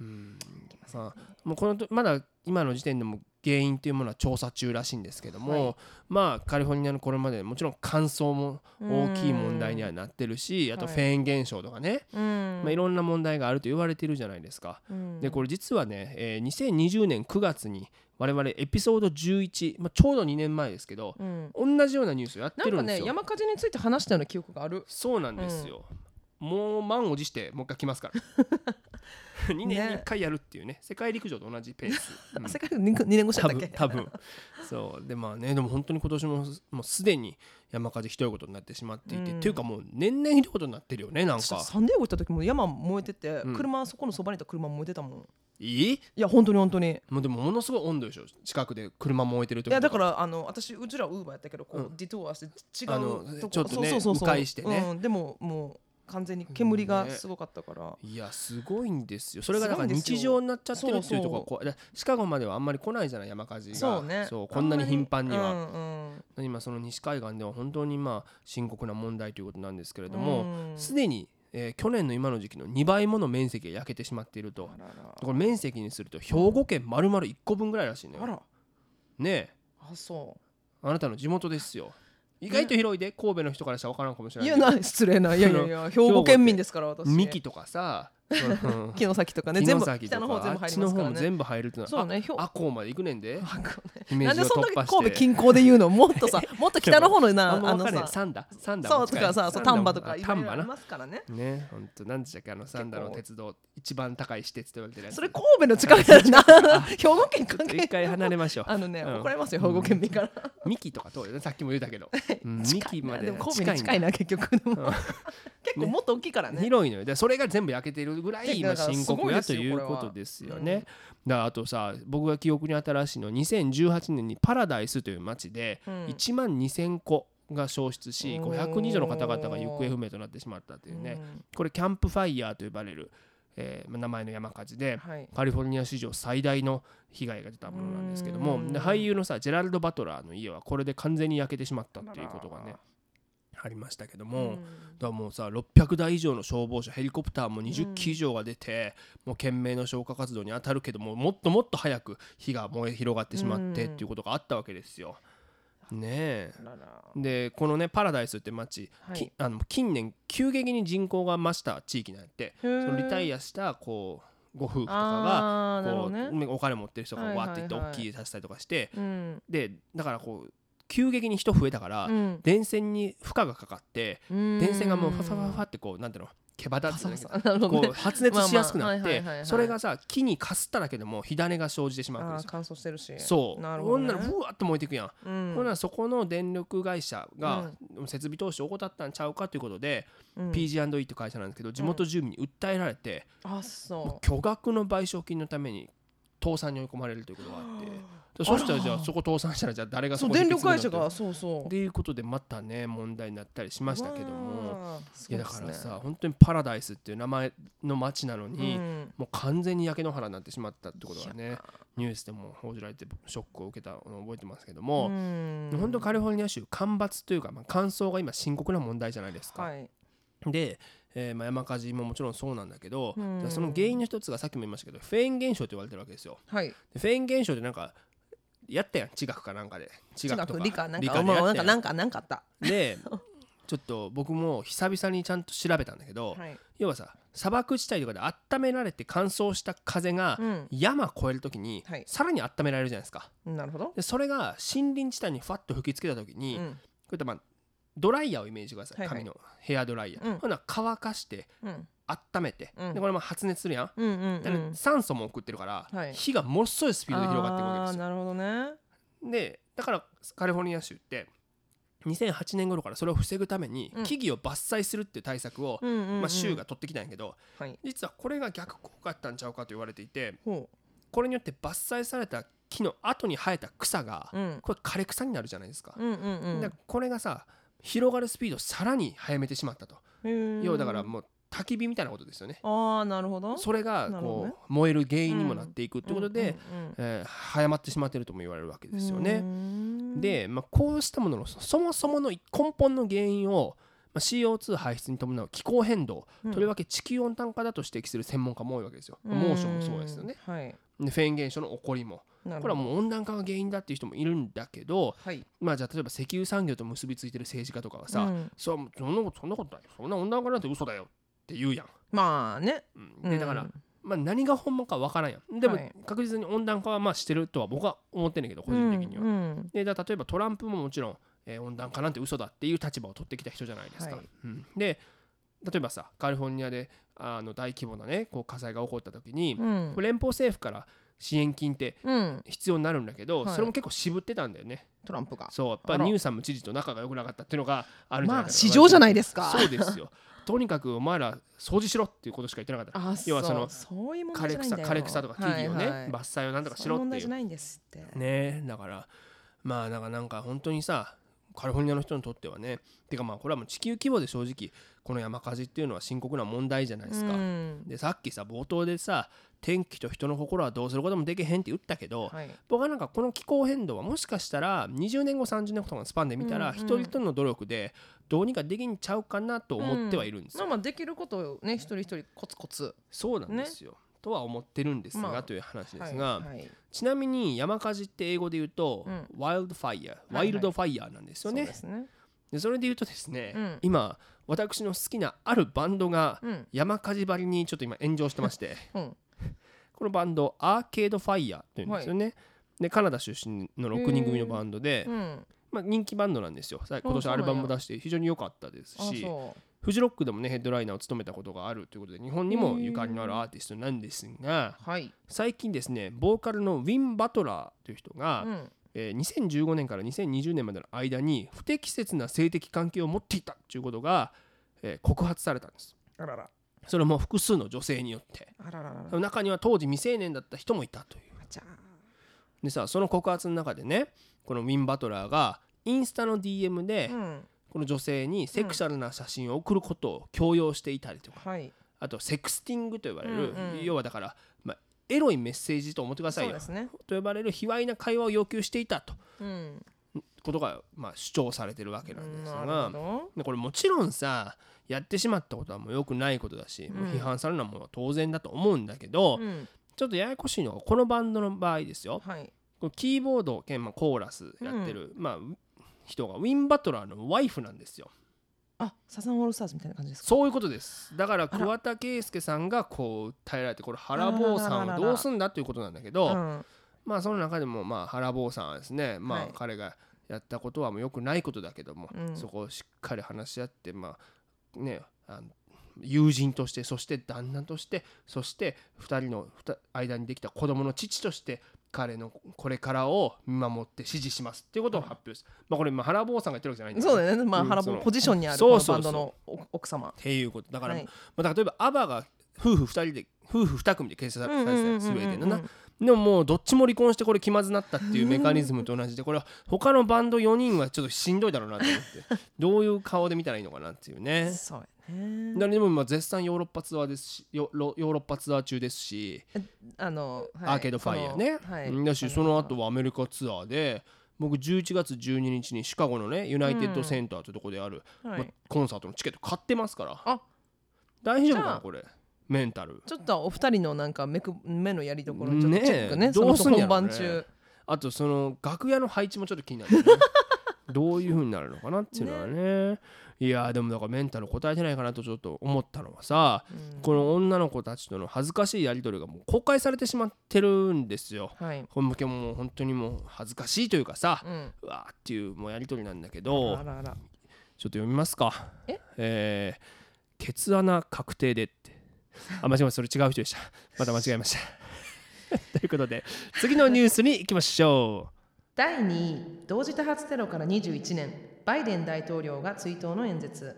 [SPEAKER 1] うん。まあ、もうこのとまだ今の時点でも原因というものは調査中らしいんですけども、
[SPEAKER 2] はい。
[SPEAKER 1] まあカリフォルニアのこれまでもちろん乾燥も大きい問題にはなってるしあとフェーン現象とかね、
[SPEAKER 2] うん。
[SPEAKER 1] まあ、いろんな問題があると言われているじゃないですか。
[SPEAKER 2] うん。
[SPEAKER 1] でこれ実はね、えー2020年9月に我々エピソード11、まあ、ちょうど2年前ですけど
[SPEAKER 2] うん。
[SPEAKER 1] 同じようなニュースをやっ
[SPEAKER 2] なんか
[SPEAKER 1] てるんですよ。
[SPEAKER 2] ね山火事について話したような記憶がある。
[SPEAKER 1] そうなんですよ。もう満を持してもう一回来ますから。2年に1回やるっていうね。世界陸上と同じペース。うん。
[SPEAKER 2] 世界2年越しだ
[SPEAKER 1] 多
[SPEAKER 2] ったっけ？
[SPEAKER 1] 分多分。そう。でまあねでも本当に今年ももうすでに山火事ひどいことになってしまっていて、
[SPEAKER 2] うん。
[SPEAKER 1] っていうかもう年々ひどいことになってるよねなんか。
[SPEAKER 2] 私サンディエゴ行った時も山燃えてて、
[SPEAKER 1] うん。
[SPEAKER 2] 車そこのそばにいた車燃えてたもん
[SPEAKER 1] いい？
[SPEAKER 2] いや本当に本当に。
[SPEAKER 1] もうでもものすごい温度でしょ。近くで車燃えてる時
[SPEAKER 2] いやだかららあの私うちらウーバーやったけどこう、
[SPEAKER 1] うん。
[SPEAKER 2] ディトゥアして違う
[SPEAKER 1] あの
[SPEAKER 2] とこ
[SPEAKER 1] ちょっとね
[SPEAKER 2] そうそうそうそう。
[SPEAKER 1] 迂回してね。
[SPEAKER 2] うん、でももう完全に煙がすごかったから、
[SPEAKER 1] いやすごいんですよ。それがだから日常になっちゃってるっていうところ。
[SPEAKER 2] そう
[SPEAKER 1] こう。だシカゴまではあんまり来ないじゃない山火事が。
[SPEAKER 2] そうね。
[SPEAKER 1] こんなに頻繁には、
[SPEAKER 2] うんうん。
[SPEAKER 1] 今その西海岸では本当にまあ深刻な問題ということなんですけれども
[SPEAKER 2] うん。
[SPEAKER 1] すで、に、えー去年の今の時期の2倍もの面積が焼けてしまっていると。これ面積にすると兵庫県丸々1個分ぐらいらしいね
[SPEAKER 2] あら。
[SPEAKER 1] ねえ。
[SPEAKER 2] あそ
[SPEAKER 1] あなたの地元ですよ。意外と広いで神戸の人からしたら分からんかもしれ
[SPEAKER 2] うい。
[SPEAKER 1] ないけど
[SPEAKER 2] やな失礼な。いやいやいや 兵庫県民ですから私。
[SPEAKER 1] 三木とかさ うん
[SPEAKER 2] 木の先とかね。全部北の方全部入りますからね。
[SPEAKER 1] 全部入るってのは
[SPEAKER 2] そうね。兵
[SPEAKER 1] あこうまで行くねんで。
[SPEAKER 2] なんでそんな神戸近郊で言うの？もっとさ もっと北の方のな
[SPEAKER 1] あ
[SPEAKER 2] のさ。
[SPEAKER 1] 三田三田
[SPEAKER 2] そうとかさ丹波とか
[SPEAKER 1] 丹波な。
[SPEAKER 2] ますからね。
[SPEAKER 1] ね本当なんでしたっけ？あの三田の鉄道一番高い私鉄と言われてるやつ。
[SPEAKER 2] それ神戸の近くだな。兵庫県関係
[SPEAKER 1] 一回離れましょう。
[SPEAKER 2] あのね
[SPEAKER 1] うん。
[SPEAKER 2] 怒られますよ兵庫県民から。
[SPEAKER 1] ミキとか通るよねさっきも言ったけど、うん、ミキまで近い
[SPEAKER 2] な結局結構もっと大きいからね。
[SPEAKER 1] 広いのよ。でそれが全部焼けてるぐらい今深刻やという
[SPEAKER 2] こ
[SPEAKER 1] とですよ
[SPEAKER 2] うん。
[SPEAKER 1] ね。だあとさ僕が記憶に新しいの2018年にパラダイスという町で
[SPEAKER 2] うん。
[SPEAKER 1] 1万2000個が消失し
[SPEAKER 2] おー
[SPEAKER 1] 500人以上の方々が行方不明となってしまったというね。これキャンプファイヤーと呼ばれる、えー名前の山火事で
[SPEAKER 2] うんはい。
[SPEAKER 1] カリフォルニア史上最大の被害が出たものなんですけども。俳優のさジェラルド・バトラーの家はこれで完全に焼けてしまったっていうことがねありましたけども、だからもうさ600台以上の消防車ヘリコプターも20機以上が出て、もう懸命の消火活動に当たるけどももっともっと早く火が燃え広がってしまって
[SPEAKER 2] うん。
[SPEAKER 1] っていうことがあったわけですよ。ねでこのねパラダイスって町、
[SPEAKER 2] はい。
[SPEAKER 1] きあの近年急激に人口が増した地域なんやって。そのリタイアしたこうご夫婦とかがこ
[SPEAKER 2] どね。
[SPEAKER 1] うお金持ってる人が
[SPEAKER 2] はいはい
[SPEAKER 1] わーっていって
[SPEAKER 2] はい
[SPEAKER 1] 大きいさせたりとかして
[SPEAKER 2] うん。
[SPEAKER 1] でだからこう急激に人増えたから、
[SPEAKER 2] うん。
[SPEAKER 1] 電線に負荷がかかって
[SPEAKER 2] 電
[SPEAKER 1] 電線がもうファファファファってこうなんていうの毛羽立つ こう発熱しやすくなってそれがさ木にかすっただけでも火種が生じてしまうわけです
[SPEAKER 2] 乾燥してるし。
[SPEAKER 1] そう。
[SPEAKER 2] なるほどね。
[SPEAKER 1] ほんならブワーって燃えていくやん、
[SPEAKER 2] うん。
[SPEAKER 1] ほんならそこの電力会社が設備投資を怠ったんちゃうかということで、
[SPEAKER 2] うん。
[SPEAKER 1] PG&E って会社なんですけど地元住民に訴えられて、
[SPEAKER 2] あそ
[SPEAKER 1] 巨額の賠償金のために倒産に追い込まれるということがあって。でそしたらじゃあそこ倒産したらじゃあ誰が
[SPEAKER 2] うそう
[SPEAKER 1] こで
[SPEAKER 2] 電力会社がそうそう。
[SPEAKER 1] っていうことでまたね問題になったりしましたけども。いやだからさ本当にパラダイスっていう名前の街なのに、
[SPEAKER 2] うん。
[SPEAKER 1] もう完全に焼け野原になってしまったってことがねニュースでも報じられてショックを受けたのを覚えてますけども、
[SPEAKER 2] うん。
[SPEAKER 1] 本当カリフォルニア州干ばつというか、まあ、乾燥が今深刻な問題じゃないですか。
[SPEAKER 2] はい。
[SPEAKER 1] で、えーまあ、山火事ももちろんそうなんだけど、
[SPEAKER 2] うん。
[SPEAKER 1] その原因の一つがさっきも言いましたけどフェーン現象と言われてるわけですよ。
[SPEAKER 2] はい。
[SPEAKER 1] でフェーン現象ってなんかやったやん地学かなんかで。地
[SPEAKER 2] 中
[SPEAKER 1] 学とか
[SPEAKER 2] 学理科なん
[SPEAKER 1] 理
[SPEAKER 2] かなんかなんかなんかあった。
[SPEAKER 1] で ちょっと僕も久々にちゃんと調べたんだけど、
[SPEAKER 2] はい。
[SPEAKER 1] 要はさ砂漠地帯とかで温められて乾燥した風が
[SPEAKER 2] うん。
[SPEAKER 1] 山越える時に
[SPEAKER 2] はい。
[SPEAKER 1] さらに温められるじゃないですか。
[SPEAKER 2] なるほど。
[SPEAKER 1] でそれが森林地帯にファッと吹きつけた時に、
[SPEAKER 2] うん。
[SPEAKER 1] こういったまあドライヤーをイメージしてください、
[SPEAKER 2] はいはい。
[SPEAKER 1] 髪のヘアドライヤー、
[SPEAKER 2] うん。
[SPEAKER 1] ほな乾かして
[SPEAKER 2] うん。
[SPEAKER 1] 温めて、
[SPEAKER 2] うん。
[SPEAKER 1] でこれも発熱するやん、
[SPEAKER 2] うんうん
[SPEAKER 1] だから酸素も送ってるから、
[SPEAKER 2] はい。
[SPEAKER 1] 火がものすごいスピードで広がっていくわけですよ。
[SPEAKER 2] なるほどね。
[SPEAKER 1] でだからカリフォルニア州って2008年頃からそれを防ぐために
[SPEAKER 2] うん。
[SPEAKER 1] 木々を伐採するっていう対策を、
[SPEAKER 2] うんうんうん。
[SPEAKER 1] まあ、州が取ってきたんやけど
[SPEAKER 2] はい。
[SPEAKER 1] 実はこれが逆効果だったんちゃうかと言われていて
[SPEAKER 2] ほ
[SPEAKER 1] これによって伐採された木の後に生えた草が
[SPEAKER 2] う。うん
[SPEAKER 1] これ枯れ草になるじゃないですか。
[SPEAKER 2] うんうんうん
[SPEAKER 1] これがさ広がるスピードをさらに速めてしまったと。要はだからもう焚き火みたいなことですよね。
[SPEAKER 2] ああなるほど。
[SPEAKER 1] それがこう燃える原因にもなっていくってことで、
[SPEAKER 2] うんうんうん
[SPEAKER 1] えー早まってしまっているとも言われるわけですよね。で、まあ、こうしたもののそそもそもの根本の原因を、まあ、CO2 排出に伴う気候変動、
[SPEAKER 2] うん。
[SPEAKER 1] とりわけ地球温暖化だと指摘する専門家も多いわけですよ。猛暑もそうですよね。
[SPEAKER 2] うんはい。
[SPEAKER 1] でフェーン現象の起こりもこれはもう温暖化が原因だっていう人もいるんだけど、
[SPEAKER 2] はい。
[SPEAKER 1] まあ、じゃあ例えば石油産業と結びついてる政治家とかはさ、
[SPEAKER 2] うん。
[SPEAKER 1] そうそんなことそんなことないよ。そんな温暖化なんて嘘だよって言うやん。
[SPEAKER 2] まあね。
[SPEAKER 1] うん。でだから、まあ、何が本物かわからんやん。でも
[SPEAKER 2] はい
[SPEAKER 1] 確実に温暖化はまあしてるとは僕は思ってんねんけど個人的には。
[SPEAKER 2] うんうん。
[SPEAKER 1] でだ例えばトランプももちろん、えー温暖化なんて嘘だっていう立場を取ってきた人じゃないですか。
[SPEAKER 2] はい。
[SPEAKER 1] うん。で例えばさカリフォルニアであの大規模なねこう火災が起こった時に、
[SPEAKER 2] うん。
[SPEAKER 1] 連邦政府から支援金って
[SPEAKER 2] うん。
[SPEAKER 1] 必要になるんだけど、
[SPEAKER 2] はい。
[SPEAKER 1] それも結構渋ってたんだよね。
[SPEAKER 2] トランプが。
[SPEAKER 1] そう。やっぱニューサム知事と仲が良くなかったっていうのがあるんじゃないかな
[SPEAKER 2] まあ市場じゃないですか。
[SPEAKER 1] そうですよ。とにかくお前ら掃除しろっていうことしか言ってなかった。
[SPEAKER 2] あ
[SPEAKER 1] 要はその枯れ草枯れ草とか木々をね、
[SPEAKER 2] はいはい
[SPEAKER 1] 伐採をなんとかしろっていう。ね。だからまあだからなんか本当にさカリフォルニアの人にとってはね。てかまあこれはもう地球規模で正直この山火事っていうのは深刻な問題じゃないですか。
[SPEAKER 2] うん。
[SPEAKER 1] でさっきさ冒頭でさ天気と人の心はどうすることもできへんって言ったけど、
[SPEAKER 2] はい。
[SPEAKER 1] 僕はなんかこの気候変動はもしかしたら20年後30年後とかのスパンで見たら
[SPEAKER 2] うんうん。
[SPEAKER 1] 一人一人の努力でどうにかできんちゃうかなと思ってはいるんですよ。
[SPEAKER 2] まあまあできることをね一人一人コツコツ。
[SPEAKER 1] そうなんですよ、とは思ってるんですが、
[SPEAKER 2] まあ。
[SPEAKER 1] という話ですが、
[SPEAKER 2] はいはい。
[SPEAKER 1] ちなみに山火事って英語で言うと、
[SPEAKER 2] うん。
[SPEAKER 1] ワイルドファイヤー
[SPEAKER 2] はい。
[SPEAKER 1] ワイルドファイヤーなんですよね。
[SPEAKER 2] で
[SPEAKER 1] それで言うとですね、
[SPEAKER 2] うん。
[SPEAKER 1] 今私の好きなあるバンドが
[SPEAKER 2] うん。
[SPEAKER 1] 山火事ばりにちょっと今炎上してまして。
[SPEAKER 2] うん。
[SPEAKER 1] このバンドアーケードファイヤーというんですよね、でカナダ出身の6人組のバンドで、
[SPEAKER 2] うん。
[SPEAKER 1] まあ、人気バンドなんですよ。さ今年アルバムも出して非常に良かったです
[SPEAKER 2] あ
[SPEAKER 1] し
[SPEAKER 2] そ
[SPEAKER 1] フジロックでもねヘッドライナーを務めたことがあるということで日本にもゆかりのあるアーティストなんですが
[SPEAKER 2] うはい。
[SPEAKER 1] 最近ですねボーカルのウィン・バトラーという人が、
[SPEAKER 2] うん
[SPEAKER 1] えー2015年から2020年までの間に不適切な性的関係を持っていたということが、えー告発されたんです。
[SPEAKER 2] あらら。
[SPEAKER 1] それも複数の女性によって。
[SPEAKER 2] あらららら。
[SPEAKER 1] 中には当時未成年だった人もいたという。でさその告発の中でねこのウィン・バトラーがインスタの DM で
[SPEAKER 2] うん。
[SPEAKER 1] この女性にセクシャルな写真を送ることを強要していたりとか。
[SPEAKER 2] はい。
[SPEAKER 1] あとセクスティングと呼ばれる、
[SPEAKER 2] うんうん
[SPEAKER 1] 要はだから、まあ、エロいメッセージと思ってくださいうよ。
[SPEAKER 2] そですね。
[SPEAKER 1] と呼ばれる卑猥な会話を要求していたと。
[SPEAKER 2] うん。
[SPEAKER 1] ことが、まあ、主張されてるわけなんです
[SPEAKER 2] な
[SPEAKER 1] がこれもちろんさやってしまったことはもう良くないことだし、もう批判されるのはもう当然だと思うんだけど、
[SPEAKER 2] どうん。
[SPEAKER 1] ちょっとややこしいのがこのバンドの場合ですよ。
[SPEAKER 2] はい。
[SPEAKER 1] このキーボード兼まあコーラスやってる、まあ、人がウィン・バトラーのワイフなんですよ
[SPEAKER 2] あサザンオールスターズみたいな感じですか？
[SPEAKER 1] そういうことです。だから桑田佳祐さんがこう訴えられてこれ原坊さんをどうすんだということなんだけど
[SPEAKER 2] うん
[SPEAKER 1] まあその中でもまあ原坊さんはですねまあ
[SPEAKER 2] はい。
[SPEAKER 1] 彼がやったことはもう良くないことだけども、
[SPEAKER 2] うん。
[SPEAKER 1] そこをしっかり話し合ってまあねあの友人としてそして旦那としてそして2人の間にできた子供の父として彼のこれからを見守って支持しますっていうことを発表する、まあこれまあ原坊さんが言ってるわけじゃないんだけど。
[SPEAKER 2] そうだよね。まあ原坊ポジションにあるこのバンドのお奥様。
[SPEAKER 1] っていうこと。だから、
[SPEAKER 2] はい。
[SPEAKER 1] まあ、例えばアバが夫婦2人で夫婦2組で結成されてたスウェーデンのな。でももうどっちも離婚してこれ気まずなったっていうメカニズムと同じでこれは他のバンド4人はちょっとしんどいだろうなと思って。どういう顔で見たらいいのかなっていうね。
[SPEAKER 2] そうやね
[SPEAKER 1] だからでも今絶賛ヨーロッパツアーですしヨロヨーロッパツアー中ですし、
[SPEAKER 2] あの
[SPEAKER 1] アーケードファイヤーね、
[SPEAKER 2] はい。
[SPEAKER 1] うんだしその後はアメリカツアーで僕11月12日にシカゴのねユナイテッドセンターというところである、
[SPEAKER 2] はい。
[SPEAKER 1] まあコンサートのチケット買ってますから。
[SPEAKER 2] あ。
[SPEAKER 1] 大丈夫かなこれメンタル。
[SPEAKER 2] ちょっとお二人のなんか目く目のやりどころちょっとチェックね。
[SPEAKER 1] どうすんやろね。あとその楽屋の配置もちょっと気になる、ね、どういう風になるのかなっていうのはねいやーでもだからメンタル答えてないかなとちょっと思ったのはさ、
[SPEAKER 2] うん
[SPEAKER 1] この女の子たちとの恥ずかしいやり取りがもう公開されてしまってるんですよ。
[SPEAKER 2] はい
[SPEAKER 1] これももう本当にもう恥ずかしいというかさ、
[SPEAKER 2] うん
[SPEAKER 1] うわーっていうもうやり取りなんだけ
[SPEAKER 2] あ
[SPEAKER 1] どちょっと読みますか。
[SPEAKER 2] え？
[SPEAKER 1] えーケツ穴確定でって。あ、間違えました。それ違う人でした。また間違えました。ということで、次のニュースに行きましょ
[SPEAKER 2] 第2位同時多発テロから21年バイデン大統領が追悼の演説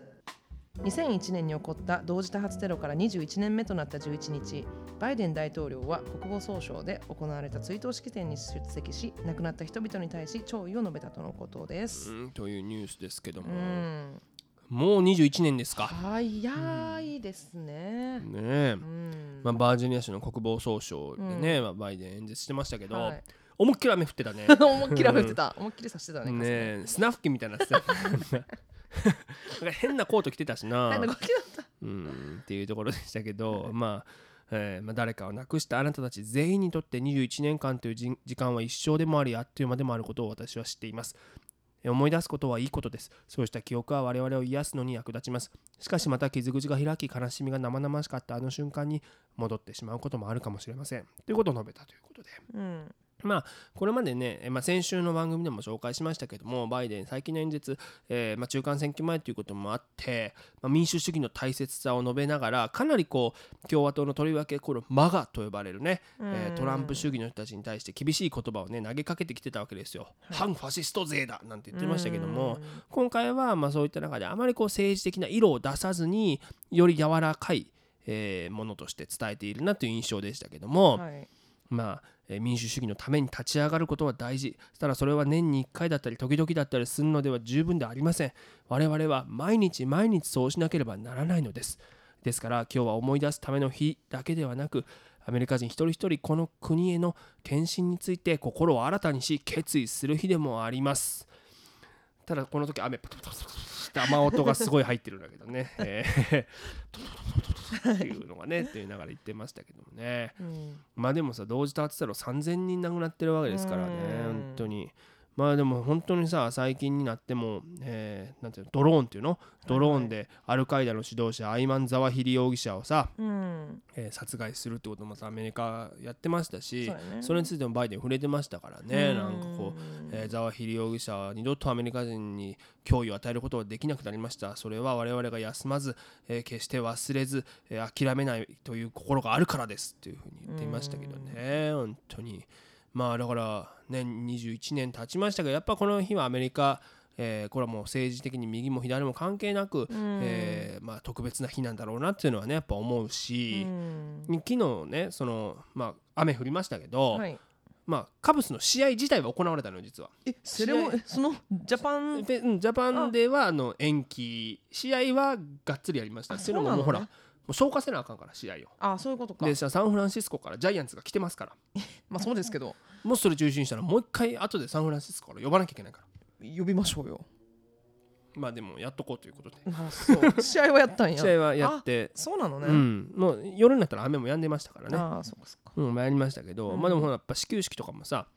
[SPEAKER 2] 2001年に起こった同時多発テロから21年目となった11日バイデン大統領は国防総省で行われた追悼式典に出席し亡くなった人々に対し弔意を述べたとのことで
[SPEAKER 1] う。
[SPEAKER 2] す。
[SPEAKER 1] うん、というニュースですけども、
[SPEAKER 2] うん、
[SPEAKER 1] もう21年ですか。
[SPEAKER 2] 早いですね。
[SPEAKER 1] ねえ
[SPEAKER 2] う。ん
[SPEAKER 1] まあ、バージニア州の国防総省でね、まあ、バイデン演説してましたけど、
[SPEAKER 2] はい
[SPEAKER 1] 思いっきり雨降ってたね。
[SPEAKER 2] 思いっきり雨降ってた。思いっきりさしてたね。
[SPEAKER 1] ねえスナフキンみたいにな 変なコート着てたしな。うん、っていうところでしたけど、まあえーまあ、誰かを亡くしたあなたたち全員にとって21年間というじ時間は一生でもありあっという間でもあることを私は知っています。えー思い出すことはいいことです。そうした記憶は我々を癒すのに役立ちます。しかしまた傷口が開き悲しみが生々しかったあの瞬間に戻ってしまうこともあるかもしれません。ということを述べたということで。
[SPEAKER 2] うん。
[SPEAKER 1] まあ、これまでね、えまあ、先週の番組でも紹介しましたけどもバイデン最近の演説、えーまあ、中間選挙前ということもあって、まあ、民主主義の大切さを述べながらかなりこう共和党のとりわけこのマガと呼ばれるね、えートランプ主義の人たちに対して厳しい言葉をね投げかけてきてたわけですよ。反ファシスト勢だなんて言ってましたけども今回はまあそういった中であまりこう政治的な色を出さずにより柔らかい、えーものとして伝えているなという印象でしたけども。
[SPEAKER 2] はい。
[SPEAKER 1] まあ、え民主主義のために立ち上がることは大事。ただそれは年に1回だったり時々だったりするのでは十分ではありません。我々は毎日毎日そうしなければならないのです。ですから今日は思い出すための日だけではなく、アメリカ人一人一人この国への献身について心を新たにし決意する日でもあります。ただこの時雨パタパタパタパタって雨音がすごい入ってるんだけどね。えーっていうのがねっていうながら言ってましたけどもね。
[SPEAKER 2] うん。
[SPEAKER 1] まあでもさ同時多発テロ3000人亡くなってるわけですからね
[SPEAKER 2] うん
[SPEAKER 1] 本当にまあでも本当にさ最近になっても、えーなんていうのドローンっていうの？ドローンでアルカイダの指導者アイマン・ザワヒリ容疑者をさ、
[SPEAKER 2] うん。
[SPEAKER 1] えー殺害するってこともさアメリカやってましたし
[SPEAKER 2] ね。
[SPEAKER 1] それについてもバイデン触れてましたからね。
[SPEAKER 2] うん。
[SPEAKER 1] なんかこう、えーザワヒリ容疑者は二度とアメリカ人に脅威を与えることはできなくなりました。それは我々が休まず、えー決して忘れず、えー諦めないという心があるからですっていうふうに言っていましたけどね。本当にまあだからね21年経ちましたがやっぱこの日はアメリカえーこれはもう政治的に右も左も関係なく、えーまあ、特別な日なんだろうなっていうのはねやっぱ思うし、
[SPEAKER 2] うん。
[SPEAKER 1] 昨日ねその、まあ、雨降りましたけど、
[SPEAKER 2] はい。
[SPEAKER 1] まあ、カブスの試合自体は行われたのよ実は。
[SPEAKER 2] え、それもえそのジャパン？
[SPEAKER 1] ジャパンではあの延期。試合はがっつりやりました。
[SPEAKER 2] そうなのね
[SPEAKER 1] もうほらもう消化せなあかんから試合を。
[SPEAKER 2] あ、そういうことか
[SPEAKER 1] で。さサンフランシスコからジャイアンツが来てますから
[SPEAKER 2] まあそうですけど、
[SPEAKER 1] もしそれ中止にしたらもう一回後でサンフランシスコから呼ばなきゃいけないから
[SPEAKER 2] 呼びましょうよ。
[SPEAKER 1] まあでもやっとこうということで
[SPEAKER 2] あ、そう。試合はやったんや。
[SPEAKER 1] 試合はやって
[SPEAKER 2] そうなのね。
[SPEAKER 1] うんもう夜になったら雨も止んでましたからね
[SPEAKER 2] ああ、そうかそうか。
[SPEAKER 1] うん、まあやりましたけど、
[SPEAKER 2] うん
[SPEAKER 1] まあでもやっぱ始球式とかもさ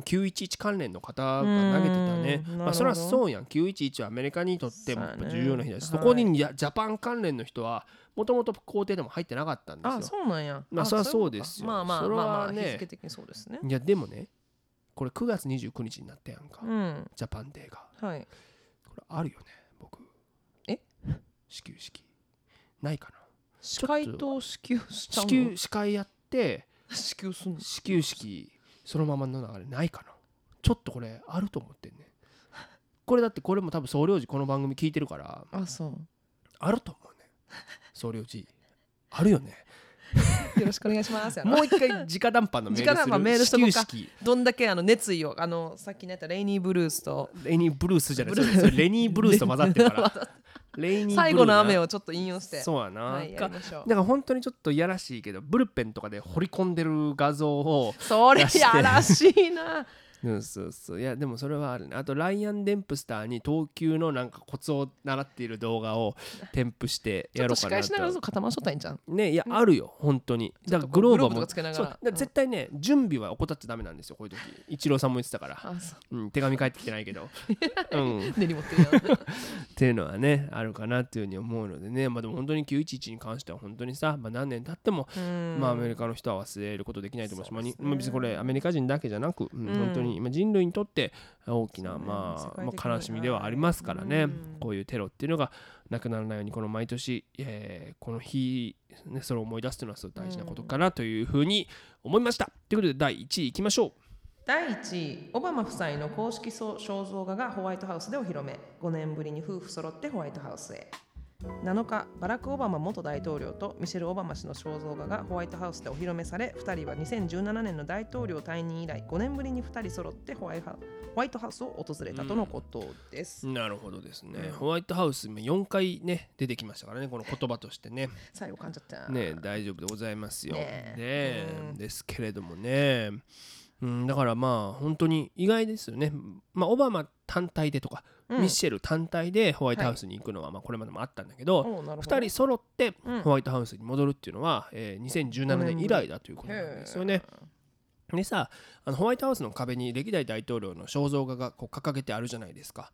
[SPEAKER 1] 911関連の方が投げてたね。
[SPEAKER 2] うん
[SPEAKER 1] まあそれは
[SPEAKER 2] なるほど
[SPEAKER 1] そうやん911はアメリカにとっても重要な日だしそ,、
[SPEAKER 2] はい
[SPEAKER 1] こにやジャパン関連の人はもともと工程でも入ってなかったんです
[SPEAKER 2] あ、
[SPEAKER 1] よ
[SPEAKER 2] そうなんや。あ
[SPEAKER 1] まあそりゃそう
[SPEAKER 2] い
[SPEAKER 1] ですよ。
[SPEAKER 2] まあまあまあまあ、
[SPEAKER 1] ね。
[SPEAKER 2] 日付的にそうですね。
[SPEAKER 1] いやでもねこれ9月29日になったやんか、
[SPEAKER 2] うん。
[SPEAKER 1] ジャパンデーが。
[SPEAKER 2] はい。
[SPEAKER 1] これあるよね僕。
[SPEAKER 2] え？
[SPEAKER 1] 始球式。ないかな。
[SPEAKER 2] 司会と支給しちゃう
[SPEAKER 1] 始
[SPEAKER 2] の
[SPEAKER 1] 球司会やって
[SPEAKER 2] 支給すんの？
[SPEAKER 1] 始球式そのままの流れないかな。ちょっとこれあると思ってんねこれだってこれも多分総領事この番組聞いてるから
[SPEAKER 2] あ、そう。
[SPEAKER 1] あると思うね総領事。あるよね
[SPEAKER 2] よろしくお願いします。
[SPEAKER 1] もう一回直談判のメールする。
[SPEAKER 2] 直談判メールしとこうか。どんだけあの熱意を、あの、さっきのやったレイニーブルースと、
[SPEAKER 1] レニーブルースじゃない。
[SPEAKER 2] ブルー
[SPEAKER 1] それそれレニーブルースと混ざってるから。レイニー
[SPEAKER 2] 最後の雨
[SPEAKER 1] を
[SPEAKER 2] をちょっと引用して。
[SPEAKER 1] そうやな、
[SPEAKER 2] はい、や
[SPEAKER 1] だ。から本当にちょっといやらしいけどブルペンとかで掘り込んでる画像を
[SPEAKER 2] それやらしいな。
[SPEAKER 1] うん、そうそう。いやでもそれはあるね。あとライアン・デンプスターに投球のなんかコツを習っている動画を 添付して
[SPEAKER 2] ちょっと仕
[SPEAKER 1] やろうかな
[SPEAKER 2] 返しながらそう固まっとった。んじゃん
[SPEAKER 1] ねいやあるよ本当に。だからグローブも。そら。
[SPEAKER 2] う。ん
[SPEAKER 1] 絶対ね準備は怠っちゃダメなんですよこういう時。一郎さんも言ってたから、
[SPEAKER 2] う。
[SPEAKER 1] うん、手紙返ってきてないけど、うん、っ
[SPEAKER 2] 根に持ってるやん
[SPEAKER 1] ていうのはねあるかなっていうふうに思うのでね。まあでも本当に911に関しては本当にさ、まあ、何年経っても
[SPEAKER 2] うん。
[SPEAKER 1] まあ、アメリカの人は忘れることできないと思うし、まあ別にこれアメリカ人だけじゃなく、うん
[SPEAKER 2] うん。
[SPEAKER 1] 本当に今人類にとって大きな、まあまあ、悲しみではありますからね、
[SPEAKER 2] うん。
[SPEAKER 1] こういうテロっていうのがなくならないようにこの毎年、えーこの日、ね、それを思い出すというのはすごい大事なことかなというふうに思いました。ということで第1位いきましょう。
[SPEAKER 2] 第1位オバマ夫妻の公式肖像画がホワイトハウスでお披露目。5年ぶりに夫婦揃ってホワイトハウスへ7日バラク・オバマ元大統領とミシェル・オバマ氏の肖像画がホワイトハウスでお披露目され2人は2017年の大統領退任以来5年ぶりに2人揃ってホワイトハウスを訪れたとのことです、
[SPEAKER 1] なるほどですね。
[SPEAKER 2] うん
[SPEAKER 1] ホワイトハウス今4回ね出てきましたからねこの言葉としてね。
[SPEAKER 2] 最後噛んじゃった
[SPEAKER 1] ね大丈夫でございますよ。ね
[SPEAKER 2] ね
[SPEAKER 1] え
[SPEAKER 2] うん
[SPEAKER 1] ですけれどもね、うん、だからまあ本当に意外ですよね。まあオバマ単体でとか、
[SPEAKER 2] うん
[SPEAKER 1] ミッシェル単体でホワイトハウスに行くのはまあこれまでもあったんだけど、
[SPEAKER 2] おうなるほど。
[SPEAKER 1] 2人揃って
[SPEAKER 2] うん
[SPEAKER 1] ホワイトハウスに戻るっていうのは、えー2017年以来だということなんですよね。でさあのホワイトハウスの壁に歴代大統領の肖像画がこう掲げてあるじゃないですか。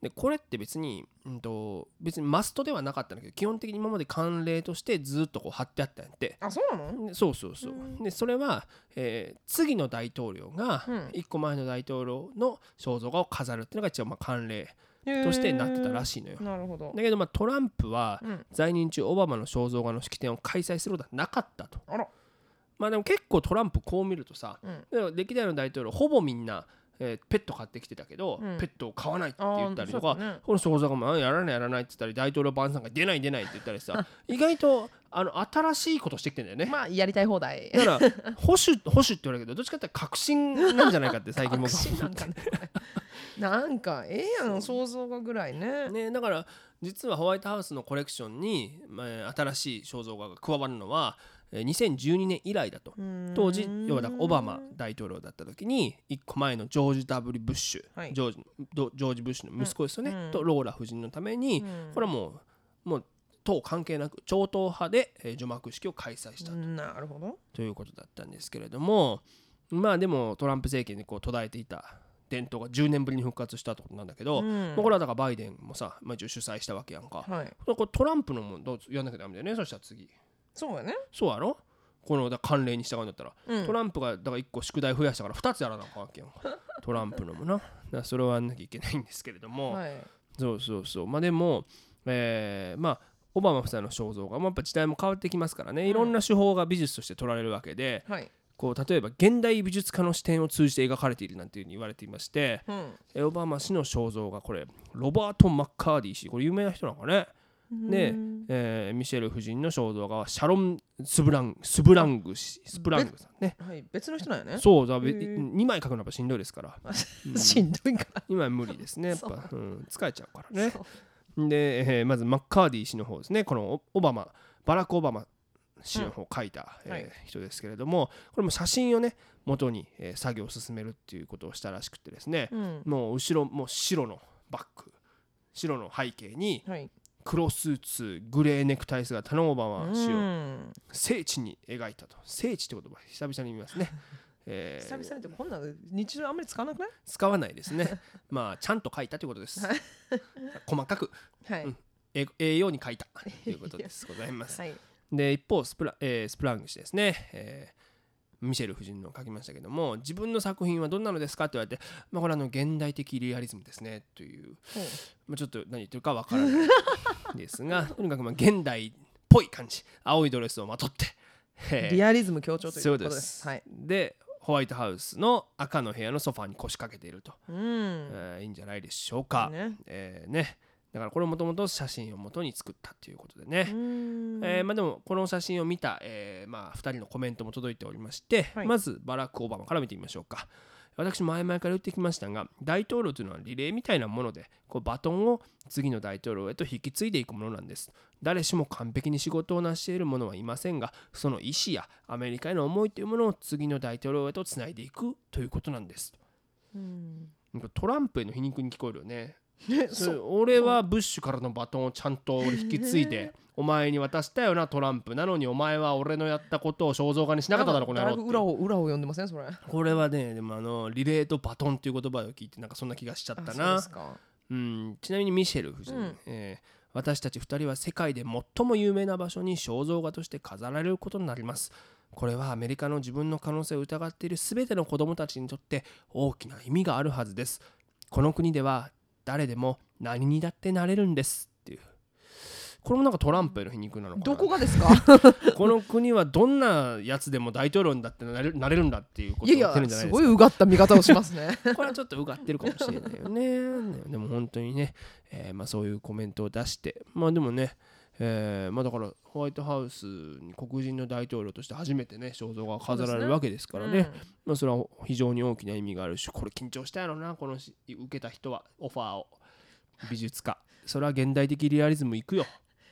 [SPEAKER 2] ほ
[SPEAKER 1] でこれって別に、うん、と別にマストではなかったんだけど基本的に今まで慣例としてずっとこう貼ってあったんやって。
[SPEAKER 2] うあそうなの？
[SPEAKER 1] でそうそうそう。
[SPEAKER 2] うん。
[SPEAKER 1] でそれは、えー次の大統領が
[SPEAKER 2] うん。
[SPEAKER 1] 1個前の大統領の肖像画を飾るっていうのが一応まあ慣例としてなってたら
[SPEAKER 2] し
[SPEAKER 1] しいのよ。
[SPEAKER 2] いなるほど。
[SPEAKER 1] だけどまあトランプは
[SPEAKER 2] うん。
[SPEAKER 1] 在任中オバマの肖像画の式典を開催することはなかったと。
[SPEAKER 2] あら。
[SPEAKER 1] まあでも結構トランプこう見るとさ
[SPEAKER 2] うん。
[SPEAKER 1] 歴代の大統領ほぼみんな、えーペット飼ってきてたけど、
[SPEAKER 2] うん。
[SPEAKER 1] ペットを飼わないって言ったりとか、
[SPEAKER 2] ね。
[SPEAKER 1] この肖像画もあやらないやらないって言ったり大統領晩餐会出ない出ないって言ったりさ 意外とあの新しいことしてきてんだよね。
[SPEAKER 2] まあやりたい放題。
[SPEAKER 1] だから保守保守って言われるけどどっちかっていうと革新なんじゃないかって最近僕
[SPEAKER 2] 確信なんかねなんかええやん想像がぐらいね。
[SPEAKER 1] ね、だから実はホワイトハウスのコレクションに、まあ、新しい肖像画が加わるのはえー2012年以来だと。当時要はだオバマ大統領だった時に1個前のジョージ・ W・ ブッシュ、
[SPEAKER 2] はい。
[SPEAKER 1] ジョージドジョージ・ブッシュの息子ですよね、
[SPEAKER 2] うん。
[SPEAKER 1] とローラ夫人のために、
[SPEAKER 2] うん。
[SPEAKER 1] これはもうもう党関係なく超党派で、えー除幕式を開催した
[SPEAKER 2] なるほど。
[SPEAKER 1] ということだったんですけれどもまあでもトランプ政権でこう途絶えていた伝統が10年ぶりに復活したってことなんだけど、
[SPEAKER 2] うん。
[SPEAKER 1] まあこれはだからバイデンもさ、まあ、一応主催したわけやんか、
[SPEAKER 2] はい。
[SPEAKER 1] これトランプのもどうやんなきゃダメだよねそしたら次
[SPEAKER 2] そうやね。
[SPEAKER 1] そうやろ？このだ慣例に従うんだったら、
[SPEAKER 2] うん。
[SPEAKER 1] トランプがだから1個宿題増やしたから2つやらなあかんわけやん。か トランプのもな。だそれはやんなきゃいけないんですけれども、
[SPEAKER 2] はい。
[SPEAKER 1] そうそうそう。まあでもえーまあオバマ夫妻の肖像画もやっぱ時代も変わってきますからね。いろんな手法が美術として取られるわけで、
[SPEAKER 2] はい。
[SPEAKER 1] こう例えば現代美術家の視点を通じて描かれているなんていうふうに言われていまして、
[SPEAKER 2] うん。
[SPEAKER 1] えオバマ氏の肖像画これロバート・マッカーディ氏。これ有名な人なのかねで、えーミシェル夫人の肖像画はシャロン・スブランスブラング氏スプラングさんね。
[SPEAKER 2] はい別の人なんやね。
[SPEAKER 1] そうだべ
[SPEAKER 2] へー。
[SPEAKER 1] 2枚描くのはやっぱしんどいですから。
[SPEAKER 2] しんどいから。
[SPEAKER 1] 2枚無理ですねやっぱ。
[SPEAKER 2] そう、
[SPEAKER 1] うん、疲れちゃうからね。で、えーまずマッカーディ氏の方ですね。このオオバマバラク・オバマ氏の方を描いた、えー
[SPEAKER 2] はい。
[SPEAKER 1] 人ですけれどもこれも写真をね元に、えー作業を進めるっていうことをしたらしくてですね、
[SPEAKER 2] うん。
[SPEAKER 1] もう後ろもう白のバッグ白の背景に
[SPEAKER 2] はい
[SPEAKER 1] 黒スーツグレーネクタイ姿のオバマ氏を
[SPEAKER 2] う。ん。
[SPEAKER 1] 聖地に描いたと。聖地って言葉久々に見ますね、えー
[SPEAKER 2] 久々にってこんなの日常あんまり使わなくない？
[SPEAKER 1] 使わないですね。まあちゃんと書いたということです。細かく。
[SPEAKER 2] はい。
[SPEAKER 1] うん。え栄養に書いた。ということです。ございます。
[SPEAKER 2] はい。
[SPEAKER 1] で一方スプラ,、えースプラング氏ですね、えーミシェル夫人の書きましたけども自分の作品はどんなのですかって言われて、まあ、これはあの現代的リアリズムですねという、まあ、ちょっと何言ってるかわからないですが とにかくまあ現代っぽい感じ青いドレスをまとって、えー。
[SPEAKER 2] リアリズム強調とい
[SPEAKER 1] そうう
[SPEAKER 2] こと
[SPEAKER 1] で
[SPEAKER 2] す。はい。
[SPEAKER 1] でホワイトハウスの赤の部屋のソファーに腰掛けていると、
[SPEAKER 2] うん。
[SPEAKER 1] えーいいんじゃないでしょうか。
[SPEAKER 2] ね。
[SPEAKER 1] えーねだからこれもともと写真を元に作ったということでね。
[SPEAKER 2] うん。
[SPEAKER 1] えーまあ、でもこの写真を見た、えーまあ、2人のコメントも届いておりまして、
[SPEAKER 2] はい。
[SPEAKER 1] まずバラク・オバマから見てみましょうか。私前々から言ってきましたが大統領というのはリレーみたいなものでこうバトンを次の大統領へと引き継いでいくものなんです。誰しも完璧に仕事を成している者はいませんがその意思やアメリカへの思いというものを次の大統領へとつないでいくということなんです。トランプへの皮肉に聞こえるよね俺はブッシュからのバトンをちゃんと俺引き継いでお前に渡したよなトランプ。なのにお前は俺のやったことを肖像画にしなかっただろこの野郎
[SPEAKER 2] 裏を裏を読んでません？それ。
[SPEAKER 1] これはねでもあのリレーとバトンっていう言葉を聞いてなんかそんな気がしちゃったな。うん、ちなみにミシェル夫人、
[SPEAKER 2] うん。
[SPEAKER 1] えー私たち2人は世界で最も有名な場所に肖像画として飾られることになります。これはアメリカの自分の可能性を疑っている全ての子供たちにとって大きな意味があるはずです。この国では誰でも何にだってなれるんですっていう。これもなんかトランプへの皮肉なのかな。
[SPEAKER 2] どこがですか？
[SPEAKER 1] この国はどんなやつでも大統領にだってなれるなれるんだっていうことを言ってるんじゃ
[SPEAKER 2] や
[SPEAKER 1] ないですか。
[SPEAKER 2] すごいうがった見方をしますね。
[SPEAKER 1] これはちょっとうがってるかもしれないよね。でも本当にね、えーまあ、そういうコメントを出して、まあでもね、えーまあだからホワイトハウスに黒人の大統領として初めてね肖像画が飾られるわけですからね。まあそれは非常に大きな意味があるしこれ緊張したやろなこのし受けた人はオファーを。美術家。それは現代的リアリズムいくよ。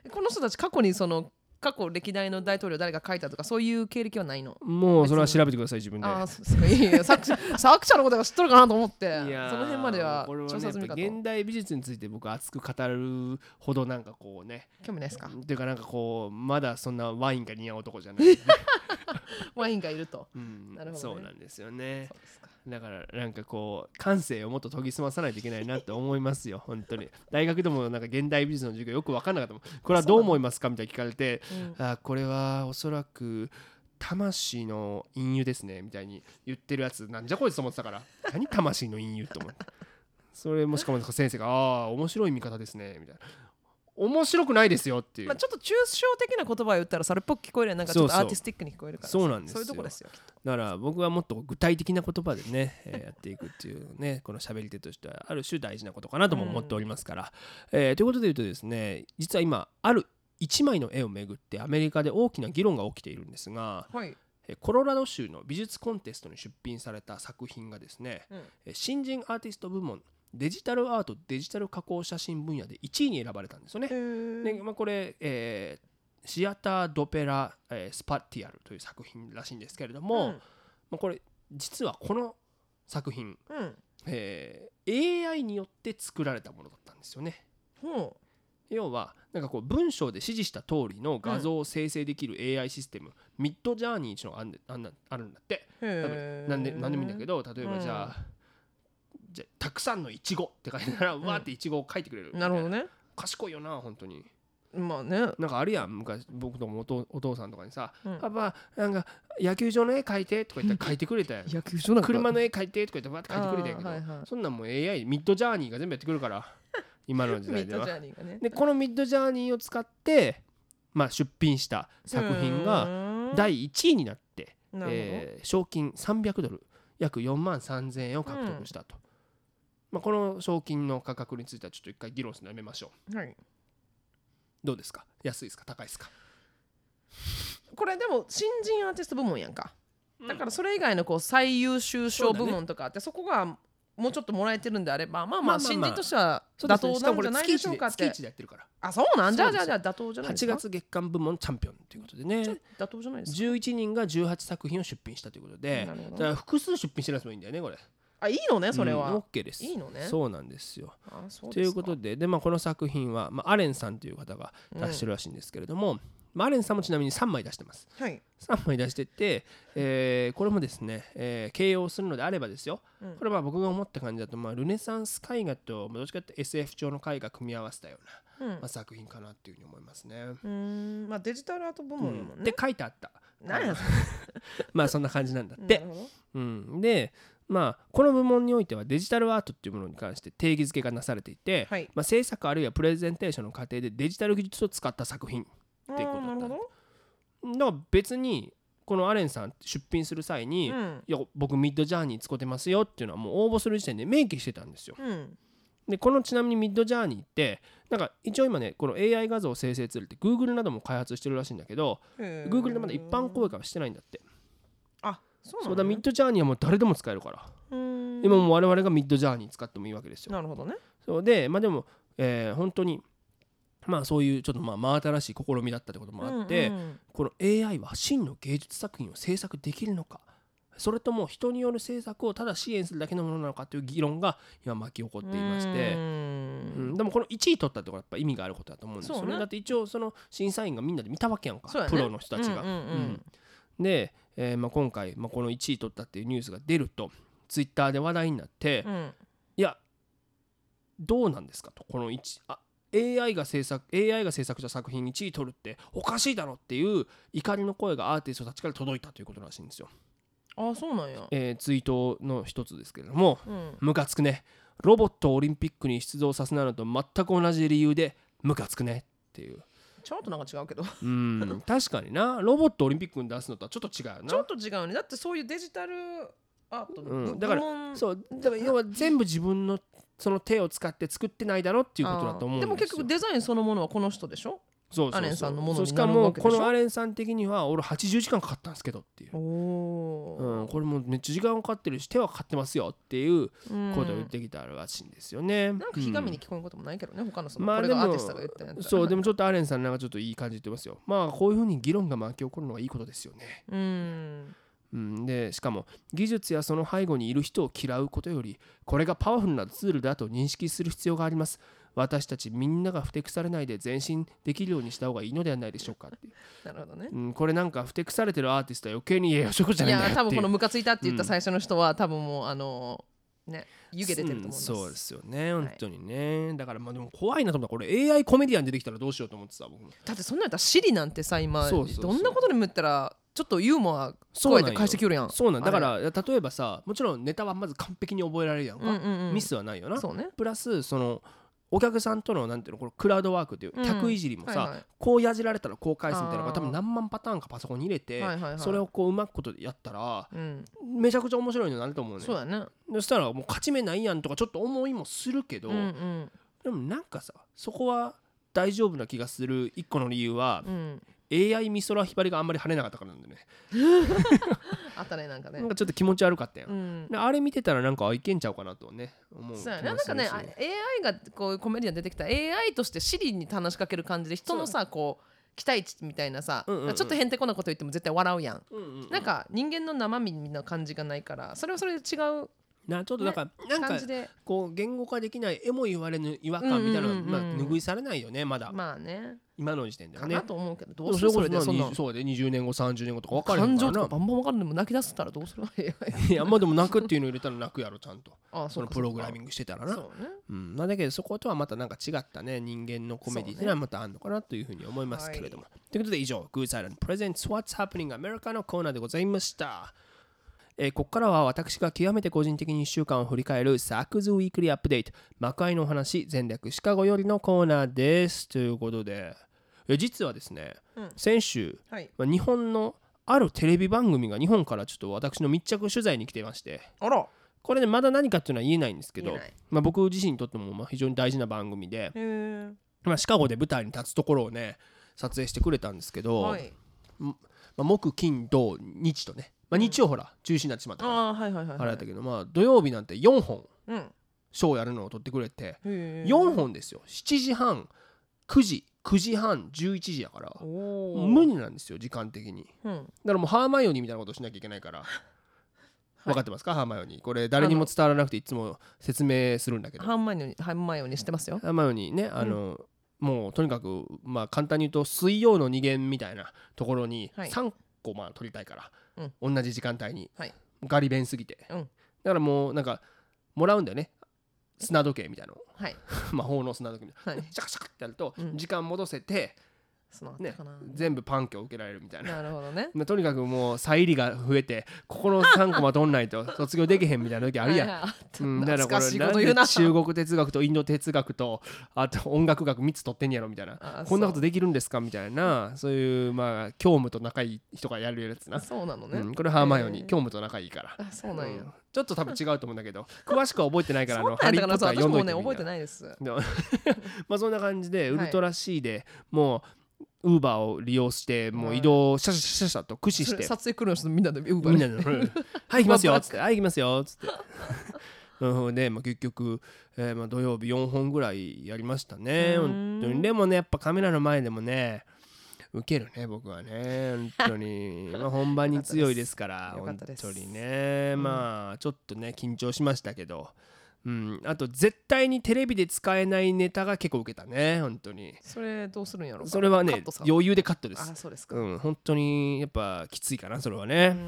[SPEAKER 2] う んこの人たち過去にその過去歴代の大統領誰が書いたとかそういう経歴はないの？
[SPEAKER 1] もうそれは調べてください自分で。
[SPEAKER 2] ああそ いやいや作者作者のことが知っとるかなと思って。
[SPEAKER 1] いやー。
[SPEAKER 2] その辺までは調査済みかと。
[SPEAKER 1] 現代美術について僕熱く語るほどなんかこうね。
[SPEAKER 2] 興味ないですか？
[SPEAKER 1] っていうかなんかこうまだそんなワインが似合う男じゃない、
[SPEAKER 2] ワインがいると。
[SPEAKER 1] うん
[SPEAKER 2] なるほどね。
[SPEAKER 1] そうなんですよね。
[SPEAKER 2] そうですか
[SPEAKER 1] だからなんかこう感性をもっと研ぎ澄まさないといけないなって思いますよ本当に。大学でもなんか現代美術の授業よく分かんなかったもん。これはどう思いますかみたいに聞かれて
[SPEAKER 2] うん。
[SPEAKER 1] あこれはおそらく魂の隠喩ですねみたいに言ってるやつなんじゃこいつと思ってたから。何魂の隠喩と思って。それもしかも先生がああ面白い見方ですねみたいな面白くないですよっていう、
[SPEAKER 2] まあ、ちょっと抽象的な言葉を言ったらそれっぽく聞こえるなんかちょっとアーティスティックに聞こえるから
[SPEAKER 1] そうなんですよ。
[SPEAKER 2] そういうとこですよ
[SPEAKER 1] だから僕はもっと具体的な言葉でね、えーやっていくっていうね この喋り手としてはある種大事なことかなとも思っておりますから、えーということで言うとですね実は今ある1枚の絵をめぐってアメリカで大きな議論が起きているんですが
[SPEAKER 2] はい。
[SPEAKER 1] えーコロラド州の美術コンテストに出品された作品がですね、
[SPEAKER 2] うん。
[SPEAKER 1] えー新人アーティスト部門デジタルアートデジタル加工写真分野で1位に選ばれたんですよね。でまあ、これ、えーシアター・ドペラ、えースパティアルという作品らしいんですけれども、
[SPEAKER 2] うん
[SPEAKER 1] まあ、これ実はこの作品、
[SPEAKER 2] うん
[SPEAKER 1] えー AI によって作られたものだったんですよね。
[SPEAKER 2] ほ
[SPEAKER 1] 要はなんかこう文章で指示した通りの画像を生成できる AI システム、ミッドジャーニーっていうのがあるんだって。なんでもいいんだけど例えばじゃあ,、じゃあたくさんのイチゴって書いてたら、うわーってイチゴを書いてくれる。
[SPEAKER 2] なるほどね。
[SPEAKER 1] 賢いよな本当に。
[SPEAKER 2] まあね。
[SPEAKER 1] なんかあるやん昔僕ともお父お父さんとかにさ
[SPEAKER 2] うん「
[SPEAKER 1] パパなんか野球場の絵描いて」とか言ったら描いてくれたやん。
[SPEAKER 2] 野球場なんか。
[SPEAKER 1] 車の絵描いてとか言ってわーって描いてくれたんやけど、
[SPEAKER 2] あーはいはい。
[SPEAKER 1] そんなんもう AI ミッドジャーニーが全部やってくるから 今の時代では。
[SPEAKER 2] ャーニーがね。
[SPEAKER 1] でこのミッドジャーニーを使って、まあ、出品した作品が
[SPEAKER 2] が
[SPEAKER 1] 第1位になって、えー賞金300ドル約4万3000円を獲得したと、まあ、この賞金の価格についてはちょっと一回議論するのやめましょう。
[SPEAKER 2] はい。
[SPEAKER 1] どうですか？安いですか？高いですか？
[SPEAKER 2] これでも新人アーティスト部門やんか。だからそれ以外のこう最優秀賞部門とかあってそこがもうちょっともらえてるんであればまあまあ新人としては妥当なんじゃないで
[SPEAKER 1] 月1で月
[SPEAKER 2] しょうかって。
[SPEAKER 1] 1でやってるから。
[SPEAKER 2] あそうなんじゃじゃあじゃあ妥当じゃないです
[SPEAKER 1] 8
[SPEAKER 2] か
[SPEAKER 1] 月月間部門チャンピオンということでね。
[SPEAKER 2] 妥当じゃないですか
[SPEAKER 1] ？11人が18作品を出品したということで。だから複数出品してるやつもいいんだよねこれ
[SPEAKER 2] あいいのねそれ
[SPEAKER 1] うん
[SPEAKER 2] は
[SPEAKER 1] OK です。
[SPEAKER 2] いいのね。
[SPEAKER 1] そうなんですよ。ということでで、まあ、この作品は、まあ、アレンさんという方が出してるらしいんですけれども、まあ、アレンさんもちなみに3枚出してます。
[SPEAKER 2] はい。
[SPEAKER 1] 3枚出してて、えーこれもですね、えー形容するのであればですよ、
[SPEAKER 2] うん。
[SPEAKER 1] これは僕が思った感じだと、まあ、ルネサンス絵画とまあどっちかっていうと SF 調の絵画組み合わせたような、
[SPEAKER 2] うん。
[SPEAKER 1] まあ、作品かなっていうふうに思いますね。
[SPEAKER 2] うーん。まあデジタルアート部門やもん。ね
[SPEAKER 1] で書いてあった。まあそんな感じなんだっ
[SPEAKER 2] れ
[SPEAKER 1] てうん、でまあこの部門においてはデジタルアートっていうものに関して定義づけがなされていて、
[SPEAKER 2] はい。
[SPEAKER 1] まあ、制作あるいはプレゼンテーションの過程でデジタル技術を使った作品
[SPEAKER 2] あ
[SPEAKER 1] っていうことだった。だから別にこのアレンさん出品する際に、い
[SPEAKER 2] うん。
[SPEAKER 1] や僕ミッドジャーニー使ってますよっていうのはもう応募する時点で明記してたんですよ。
[SPEAKER 2] うん。
[SPEAKER 1] でこのちなみにミッドジャーニーってなんか一応今ねこの AI 画像生成ツールって Google なども開発してるらしいんだけど Google でまだ一般公開はしてないんだって。
[SPEAKER 2] あそう
[SPEAKER 1] そうだミッドジャーニーはもう誰でも使えるから。今もう我々がミッドジャーニー使ってもいいわけですよ。
[SPEAKER 2] なるほどね。
[SPEAKER 1] そうでまあでも、えー本当にまあそういうちょっとまあ真新しい試みだったってこともあって、
[SPEAKER 2] うんうん。
[SPEAKER 1] この AI は真の芸術作品を制作できるのか、それとも人による政策をただ支援するだけのものなのかという議論が今巻き起こっていまして。
[SPEAKER 2] う。
[SPEAKER 1] うん。ん、でもこの1位取ったってことはやっぱ意味があることだと思うんです。よね。
[SPEAKER 2] ね
[SPEAKER 1] だって一応その審査員がみんなで見たわけやんか、
[SPEAKER 2] ね。
[SPEAKER 1] プロの人たちが。
[SPEAKER 2] うんうんうん。
[SPEAKER 1] うん。で、えーまあ、今回、まあ、この1位取ったっていうニュースが出るとツイッターで話題になって、
[SPEAKER 2] うん。
[SPEAKER 1] いやどうなんですかとこの1あ AI が制作 AI が制作した作品1位取るっておかしいだろっていう怒りの声がアーティストたちから届いたということらしいんですよ、
[SPEAKER 2] あそうなんや。
[SPEAKER 1] えーツイートの一つですけれども
[SPEAKER 2] うん。
[SPEAKER 1] ムカつくね。ロボットをオリンピックに出場させないのと全く同じ理由でムカつくねっていう
[SPEAKER 2] ちょっとなんか違うけど。
[SPEAKER 1] うん確かにな。ロボットオリンピックに出すのとはちょっと違うよな。
[SPEAKER 2] ちょっと違うね。だってそういうデジタルアートの
[SPEAKER 1] うん
[SPEAKER 2] 部
[SPEAKER 1] だからそうだから要は全部自分のその手を使って作ってないだろっていうことだと思うんですよ。
[SPEAKER 2] でも結局デザインそのものはこの人でしょ？
[SPEAKER 1] そうそうそう。
[SPEAKER 2] アレンさんのものに
[SPEAKER 1] しかもこのアレンさん的には俺80時間かかったんですけどっていう、うん、これもうめっちゃ時間かかってるし手はかかってますよっていう
[SPEAKER 2] ー
[SPEAKER 1] ことを言ってきたらしいんですよね。
[SPEAKER 2] なんかひがみに
[SPEAKER 1] うん
[SPEAKER 2] 聞こえることもないけどね、他のその、
[SPEAKER 1] まあ
[SPEAKER 2] これが
[SPEAKER 1] でも
[SPEAKER 2] アーティストが言ったやつ
[SPEAKER 1] そうでも
[SPEAKER 2] ち
[SPEAKER 1] ちょっとアレンさんなんかちょっといい感じで言ってますよ。まあこういうふうに議論が巻き起こるのはいいことですよね。
[SPEAKER 2] うん。
[SPEAKER 1] うん、でしかも技術やその背後にいる人を嫌うことよりこれがパワフルなツールだと認識する必要があります私たちみんながふてくされないで前進できるようにした方がいいのではないでしょうかっていう、
[SPEAKER 2] なるほどね。
[SPEAKER 1] うん、これなんかふてくされてるアーティストは余計にいやそういうことじゃ
[SPEAKER 2] い
[SPEAKER 1] ないんだよっていう。
[SPEAKER 2] や多分このムカついたって言った最初の人は、多分もうあのね湯気出てると思うんです、
[SPEAKER 1] うんそうですよね
[SPEAKER 2] はい
[SPEAKER 1] 本当にね、だからまあでも怖いなと思った。これ AI コメディアン出てきたらどうしようと思ってさ僕も。
[SPEAKER 2] だってそんなんやったらシリなんてさ今どんなことにも言ったらちょっとユーモア
[SPEAKER 1] そうなんよ。
[SPEAKER 2] 声で返してきよるやん。
[SPEAKER 1] そうなんだ。か
[SPEAKER 2] あ
[SPEAKER 1] ら例えばさもちろんネタはまず完璧に覚えられるやんか、
[SPEAKER 2] うんうんうん。
[SPEAKER 1] ミスはないよな。
[SPEAKER 2] そうね。
[SPEAKER 1] プラスそのお客さんとのなんていうのこれクラウドワークっていう
[SPEAKER 2] うん。
[SPEAKER 1] 客いじりもさ、
[SPEAKER 2] はいはい。
[SPEAKER 1] こうやじられたらこう返すみたいなのが多分何万パターンかパソコンに入れて、
[SPEAKER 2] はいはいはい。
[SPEAKER 1] それをこううまくことでやったら
[SPEAKER 2] うん。
[SPEAKER 1] めちゃくちゃ面白いのになると思うね
[SPEAKER 2] そうやね
[SPEAKER 1] そしたらもう勝ち目ないやんとかちょっと思いもするけど、
[SPEAKER 2] うんうん。
[SPEAKER 1] でもなんかさそこは大丈夫な気がする一個の理由は、
[SPEAKER 2] うん。
[SPEAKER 1] AI 美空ひばりがあんまり跳ねなかったからなんでね
[SPEAKER 2] あったねなんかね。
[SPEAKER 1] なんかちょっと気持ち悪かったやん、
[SPEAKER 2] うん。
[SPEAKER 1] であれ見てたらなんかあいけんちゃうかなとね思う
[SPEAKER 2] そうやな。んかね AI がこういうコメディアン出てきた AI としてシリに話しかける感じで人のさこう期待値みたいなさ、
[SPEAKER 1] うんうんうん。
[SPEAKER 2] ちょっとへんてこなこと言っても絶対笑うやん、
[SPEAKER 1] うんうんうん。
[SPEAKER 2] なんか人間の生身な感じがないからそれはそれで違う
[SPEAKER 1] なちょっとなんか、なんか
[SPEAKER 2] 感じで。
[SPEAKER 1] こう言語化できないえも言われぬ違和感みたいなのは、
[SPEAKER 2] うんうんうんうん。
[SPEAKER 1] まあ、拭いされないよねまだ、
[SPEAKER 2] まあね。
[SPEAKER 1] 今の時点ではね。
[SPEAKER 2] かなと思うけどどうする？それでそんな。
[SPEAKER 1] 20そうで20年後30年後とか分かる
[SPEAKER 2] 感情
[SPEAKER 1] からな
[SPEAKER 2] とかバンバン分かるでも泣き出したらどうする？AI
[SPEAKER 1] いやまあでも泣くっていうのを入れたら泣くやろちゃんと。
[SPEAKER 2] あ
[SPEAKER 1] そのプログラミン
[SPEAKER 2] グ
[SPEAKER 1] グしてたらな。
[SPEAKER 2] そうね。
[SPEAKER 1] うん。まあ、だけどそことはまたなんか違ったね人間のコメディっていうのはまたあるのかなというふうに思いますけれども、ということで以上 Good Silent Presents What's Happening America のコーナーでございましたえーここからは私が極めて個人的に1週間を振り返るサクズウィークリーアップデート。魔界のお話全略シカゴよりのコーナーです。ということで。え実はですね、
[SPEAKER 2] うん。
[SPEAKER 1] 先週、
[SPEAKER 2] はい。
[SPEAKER 1] まあ、日本のあるテレビ番組が日本からちょっと私の密着取材に来てまして。
[SPEAKER 2] あら。
[SPEAKER 1] これねまだ何かっていうのは言えないんですけどまあ、僕自身にとってもまあ非常に大事な番組で、まあ、シカゴで舞台に立つところをね撮影してくれたんですけど、
[SPEAKER 2] はい。
[SPEAKER 1] まあ、木金土日とね、まあ、日曜ほら中止になってしまったから、
[SPEAKER 2] ああはいはいはい
[SPEAKER 1] あれだったけど、まあ、土曜日なんて4本
[SPEAKER 2] うん。
[SPEAKER 1] ショーやるのを撮ってくれて。
[SPEAKER 2] へえ
[SPEAKER 1] 4本ですよ。7時半9時9時半11時やから。無理なんですよ時間的に。
[SPEAKER 2] うん。
[SPEAKER 1] だからもうハーマイオニーみたいなことをしなきゃいけないから、分かってますか？ハーマイオニー。これ誰にも伝わらなくていつも説明するんだけど。
[SPEAKER 2] 半前に半前にしてますよ？
[SPEAKER 1] ハーマイオニーねあの、もうとにかくまあ簡単に言うと水曜の二限みたいなところに
[SPEAKER 2] はい。
[SPEAKER 1] 3個まあ取りたいから、同じ時間帯に、
[SPEAKER 2] はい。
[SPEAKER 1] ガリ弁すぎて、
[SPEAKER 2] うん。
[SPEAKER 1] だからもうなんかもらうんだよね。砂時計みたいなの。を
[SPEAKER 2] はい。
[SPEAKER 1] 魔法の砂時計みたいな、
[SPEAKER 2] はい。
[SPEAKER 1] シャカシャカってやると、
[SPEAKER 2] うん。
[SPEAKER 1] 時間戻せて、
[SPEAKER 2] その
[SPEAKER 1] ね全部パンキを受けられるみたいな。
[SPEAKER 2] なるほどね。
[SPEAKER 1] まあとにかくもう再入りが増えてここの3コマ取んないと卒業できへんみたいな時あるやん。
[SPEAKER 2] はいはい
[SPEAKER 1] だからこれ中国哲学とインド哲学とあと音楽学3つ取ってんやろみたいな。
[SPEAKER 2] あ
[SPEAKER 1] こんなことできるんですかみたいなそう。いうまあ教務と仲いい人がやるやつな、
[SPEAKER 2] そうなのね、
[SPEAKER 1] うん、これハーマイオニー教務と仲いいから、
[SPEAKER 2] あそうなんや、
[SPEAKER 1] うん。ちょっと多分違うと思うんだけど詳しくは覚えてないからあのハリーポッター読んどい
[SPEAKER 2] 私もね覚えて
[SPEAKER 1] てみたいな。
[SPEAKER 2] ないです。
[SPEAKER 1] まあそんな感じでウ
[SPEAKER 2] はい
[SPEAKER 1] ルトラ C でもうウーバーを利用してもう移動シャシャシャシャと駆使して。
[SPEAKER 2] 撮影来るの人みんなでウーバーで
[SPEAKER 1] みんなで「うん はい行きますよ」っつって「はい行きますよ」っつって。うんで、まあ、結局、えーまあ、土曜日4本ぐらいやりましたね。本当に。でもねやっぱカメラの前でもね受けるね僕はね。本当に。まあ本番に強いですから本
[SPEAKER 2] よかったです。
[SPEAKER 1] 当にね、
[SPEAKER 2] うん。
[SPEAKER 1] まあちょっとね緊張しましたけどうん、あと絶対にテレビで使えないネタが結構受けたね本当に。
[SPEAKER 2] それどうするんやろ
[SPEAKER 1] それはね余裕でカットです。
[SPEAKER 2] あそうですか、
[SPEAKER 1] うん本当にやっぱきついかなそれはね。
[SPEAKER 2] う
[SPEAKER 1] うん。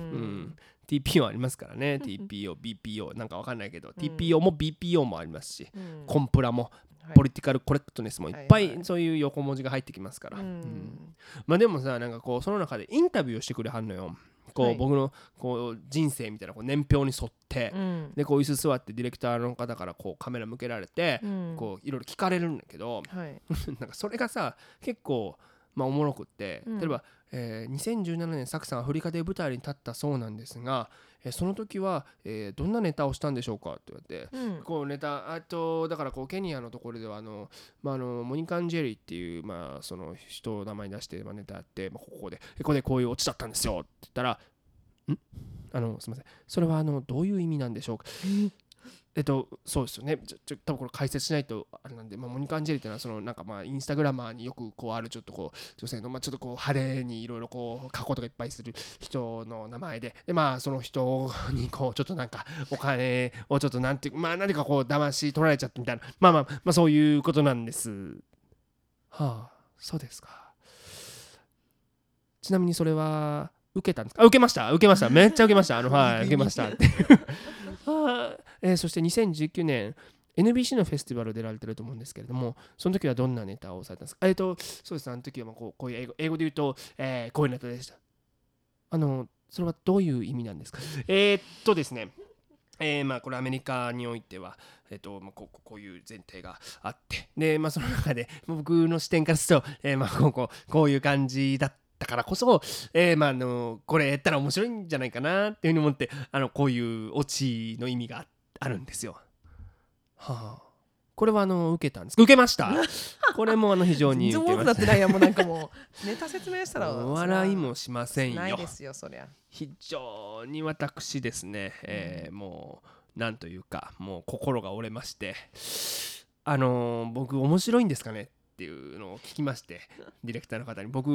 [SPEAKER 1] ん、TPO ありますからね。TPO BPO なんかわかんないけど、TPO も BPO もありますし、
[SPEAKER 2] うん。
[SPEAKER 1] コンプラも
[SPEAKER 2] はい。
[SPEAKER 1] ポリティカルコレクトネスもいっぱ
[SPEAKER 2] はいはい
[SPEAKER 1] い。そういう横文字が入ってきますから、
[SPEAKER 2] う
[SPEAKER 1] うん
[SPEAKER 2] ん。
[SPEAKER 1] まあでもさなんかこうその中でインタビューをしてくれはんのよこう、
[SPEAKER 2] はい。
[SPEAKER 1] 僕のこう人生みたいなこう年表に沿って、
[SPEAKER 2] うん。
[SPEAKER 1] でこう椅子座ってディレクターの方からこうカメラ向けられて、
[SPEAKER 2] うん。
[SPEAKER 1] こういろいろ聞かれるんだけど
[SPEAKER 2] はい。
[SPEAKER 1] なんかそれがさ結構まあおもろくって、
[SPEAKER 2] うん。
[SPEAKER 1] 例えば、えー2017年サクさんアフリカで舞台に立ったそうなんですが、えーその時は、えーどんなネタをしたんでしょうか？って言われて、
[SPEAKER 2] うん。
[SPEAKER 1] こうネタあとだからこうケニアのところではあの、まあ、あのモニカン・ジェリーっていう、まあ、その人を名前に出して、まあ、ネタやって、まあ、ここでここでこういうオチだったんですよって言ったらん？あのすみません。それはあのどういう意味なんでしょう？かえっと、そうですよね。ちょ、ちょ、多分これ解説しないと、あれなんで、まあ、モニカ・アンジェリーっていうのは、その、なんかまあ、インスタグラマーによくこうある、ちょっとこう、女性の、まあ、ちょっとこう、派手にいろいろこう、加工とかいっぱいする人の名前で、で、まあ、その人に、こう、ちょっとなんか、お金をちょっとなんていう、まあ、何かこう、騙し取られちゃってみたいな、まあまあ、まあ、そういうことなんです。はあ、そうですか。ちなみにそれは、受けたんですか？あ受けました。受けました。めっちゃ受けました。あのはい受けましたって。えーそして2019年 NBC のフェスティバル出られてると思うんですけれどもその時はどんなネタをされたんですか？えっ、とそうですあの時はこうこういう英語英語で言うと、えーこういうネタでした。あのそれはどういう意味なんですか？えっとですねえーまあこれアメリカにおいては、えっとまあ、こうこういう前提があってで、まあ、その中で僕の視点からすると、えーまあ、こうこうこういう感じだった。からこそ、えーまあ、あのこれやったら面白いんじゃないかなっていうふうに思ってあのこういうオチの意味がああるんですよ。はあ、これはあの受けたんです。受けました。これもあの非常に
[SPEAKER 2] 全
[SPEAKER 1] 受けまし
[SPEAKER 2] 然多くなってないやんもうなんかもうネタ説明したら
[SPEAKER 1] 笑いもしませんよ。
[SPEAKER 2] ないで。すよそりゃ。
[SPEAKER 1] 非常に私ですね、えーもうなんというかもう心が折れまして。あのー僕面白いんですかね？っていうのを聞きましてディレクターの方に。僕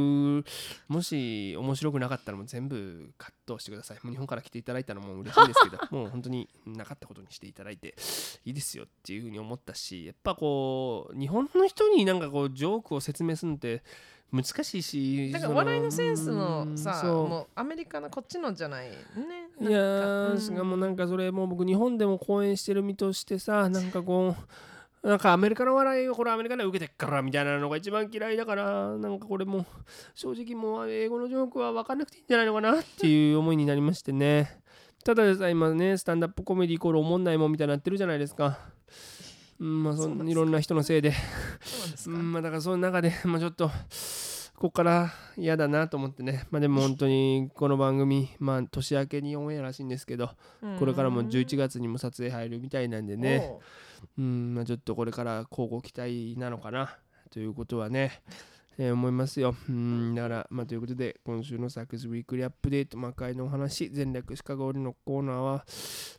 [SPEAKER 1] もし面白くなかったらもう全部カットしてください。もう日本から来ていただいたのも嬉しいですけど もう本当になかったことにしていただいていいですよっていうふうに思ったしやっぱこう日本の人になんかこうジョークを説明するのって難しいし
[SPEAKER 2] だから笑いのセンスの
[SPEAKER 1] うん
[SPEAKER 2] さもうアメリカのこっちのじゃない。ね
[SPEAKER 1] いやしかもなんかそれもう僕日本でも公演してる身としてさなんかこうなんかアメリカの笑いをこれアメリカで受けてっからみたいなのが一番嫌いだからなんかこれもう正直もう英語のジョークは分かんなくていいんじゃないのかなっていう思いになりましてね。ただでさ今ねスタンダップコメディイコールおもんないもんみたいになってるじゃないですか。うんまあそいろんな人のせいで。
[SPEAKER 2] そうなん
[SPEAKER 1] まあだからその中でまあちょっとここから嫌だなと思ってね。まあでも本当にこの番組まあ年明けにオンエアらしいんですけどこれからも11月にも撮影入るみたいなんでね。
[SPEAKER 2] おう
[SPEAKER 1] んまあちょっとこれから交互期待なのかなということはね。えー思いますよ。うんだから、まあ、ということで、今週のサックスウィークリーアップデート、魔界のお話、全略シカゴのコーナーは、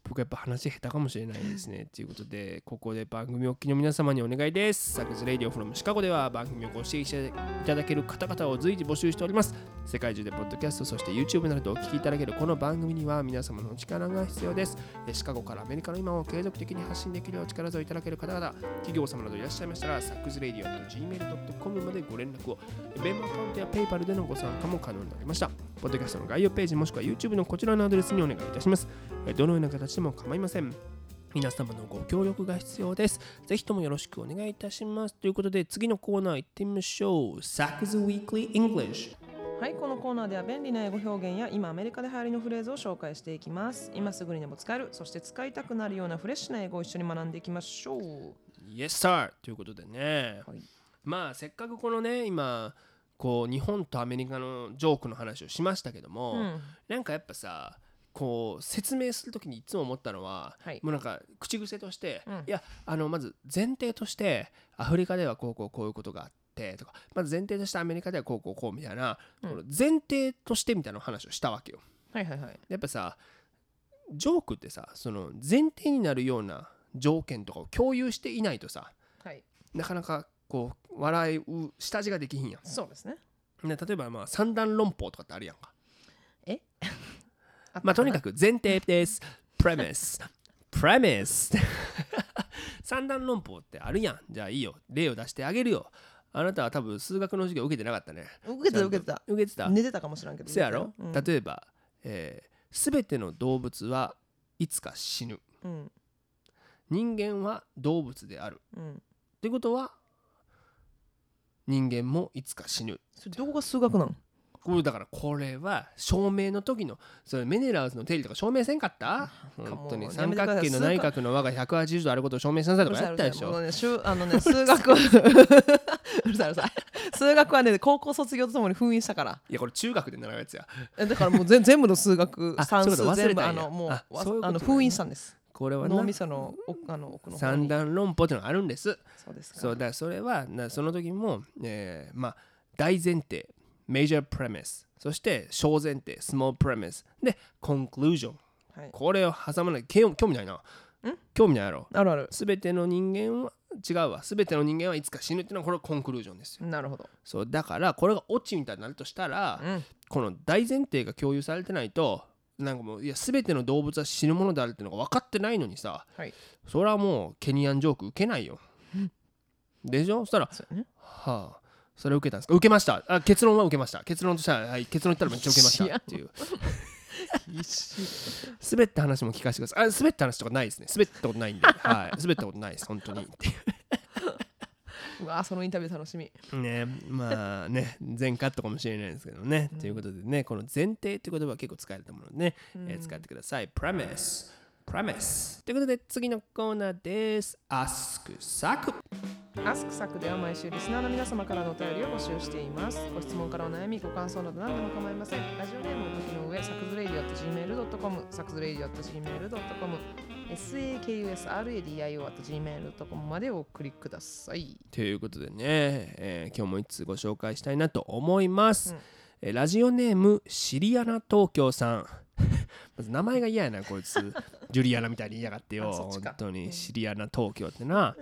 [SPEAKER 1] 僕やっぱ話下手かもしれないですね。ということで、ここで番組お聞きの皆様にお願いです。サックスレディオフロムシカゴでは番組をご支援していただける方々を随時募集しております。世界中でポッドキャスト、そして YouTube などでお聞きいただけるこの番組には皆様の力が必要です。シカゴからアメリカの今を継続的に発信できるお力添えいただける方々、企業様などいらっしゃいましたら、サックスレディオ .gmail.com までご連絡を。ベンマアカウントや PayPal でのご参加も可能になりました。ポッドキャストの概要ページもしくは YouTube のこちらのアドレスにお願いいたします。えどのような形でも構いません。皆様のご協力が必要です。ぜひともよろしくお願いいたします。ということで、次のコーナー行ってみましょう。Sack's Weekly English。
[SPEAKER 2] はいこのコーナーでは便利な英語表現や今アメリカで流行りのフレーズを紹介していきます今すぐにでも使えるそして使いたくなるようなフレッシュな英語を一緒に学んでいきましょう
[SPEAKER 1] Yes, sir! ということでね、
[SPEAKER 2] はい
[SPEAKER 1] まあせっかくこのね、今、こう日本とアメリカのジョークの話をしましたけども、
[SPEAKER 2] うん。
[SPEAKER 1] なんかやっぱさこう説明するときにいつも思ったのは、
[SPEAKER 2] はい。
[SPEAKER 1] もうなんか口癖として、
[SPEAKER 2] うん。
[SPEAKER 1] いやあのまず前提としてアフリカではこうこうこういうことがあってとかまず前提としてアメリカではこうこうこうみたいな、
[SPEAKER 2] うん。
[SPEAKER 1] この前提としてみたいな話をしたわけよ。
[SPEAKER 2] はいはいはい。
[SPEAKER 1] やっぱさジョークってさその前提になるような条件とかを共有していないとさ
[SPEAKER 2] はい。
[SPEAKER 1] なかなかこう笑いう下地ができひんやん。
[SPEAKER 2] そうですね
[SPEAKER 1] で例えばまあ三段論法とかってあるやんか
[SPEAKER 2] え？
[SPEAKER 1] まあとにかく前提です。premise。premise。三段論法ってあるやん。じゃあいいよ。例を出してあげるよ。あなたは多分数学の授業受けてなかったね。
[SPEAKER 2] 受けてた受けてた
[SPEAKER 1] 受けてた。
[SPEAKER 2] 寝てたかもしれんけど
[SPEAKER 1] せやろ、
[SPEAKER 2] うん
[SPEAKER 1] 例えば、えー、全ての動物はいつか死ぬ。
[SPEAKER 2] うん
[SPEAKER 1] 人間は動物である。
[SPEAKER 2] うん
[SPEAKER 1] ってことは人間もいつか死ぬ。
[SPEAKER 2] それどこが数学なん
[SPEAKER 1] これだからこれは証明の時のそれメネラーズの定理とか証明せんかった？本当に三角形の内角の和が180度あることを証明しなさいとかやったでしょ。
[SPEAKER 2] 数 学は うるさいうるさい。数学はね高校卒業とともに封印したから。
[SPEAKER 1] いやこれ中学で習うやつや。
[SPEAKER 2] えだからもう全全部の数学
[SPEAKER 1] あ
[SPEAKER 2] 算数全部あのもう
[SPEAKER 1] あ
[SPEAKER 2] の封印したんです
[SPEAKER 1] これはな。
[SPEAKER 2] 脳みその奥あの奥の
[SPEAKER 1] 三段論法っていうのがあるんです。
[SPEAKER 2] そうですか。
[SPEAKER 1] そうだからそれはなその時も、えーまあ大前提 major premise そして小前提 small premise で conclusion
[SPEAKER 2] はい。
[SPEAKER 1] これを挟まない。興興味ないな。興味ないやろ。
[SPEAKER 2] あるある。
[SPEAKER 1] すべての人間は違うわ。すべての人間はいつか死ぬっていうのはこれはコンクルージョンですよ。
[SPEAKER 2] なるほど。
[SPEAKER 1] そうだからこれがオチみたいになるとしたら、
[SPEAKER 2] うん。
[SPEAKER 1] この大前提が共有されてないとなんかもういや全ての動物は死ぬものであるっていうのが分かってないのにさ
[SPEAKER 2] はい。
[SPEAKER 1] それはもうケニアンジョーク受けないよ、でしょ？そしたら
[SPEAKER 2] ね。
[SPEAKER 1] はあそれ受けたんですか？受けました。あ結論は受けました。結論としては、はい、結論言ったらめっちゃ受けました っていう。滑った話も聞かせてください。あ滑った話とかないですね。滑ったことないんで、はい、滑ったことないです本当に。っていう
[SPEAKER 2] うわそのインタビュー楽しみ。
[SPEAKER 1] ねまあね全カットかもしれないですけどね、ということでねこの前提って言葉は結構使えると思うのでね、えー使ってください。Premise premise ということで次のコーナーです。Ask サク
[SPEAKER 2] アスクサクでは毎週リスナーの皆様からのお便りを募集しています。ご質問からお悩み、ご感想など何でも構いません。ラジオネームをお書きの上、サクズレイディオ gmail.com、サクズレイディオ gmail.com、sakusradio at gmail.com までお送りください。
[SPEAKER 1] ということでね、えー今日も一通ご紹介したいなと思います、
[SPEAKER 2] うん。
[SPEAKER 1] えーラジオネームシリアナ東京さん。まず名前が嫌やなこいつ。ジュリアナみたいに言いやがってよ。
[SPEAKER 2] あそっちか。
[SPEAKER 1] 本当にシリアナ東京ってな、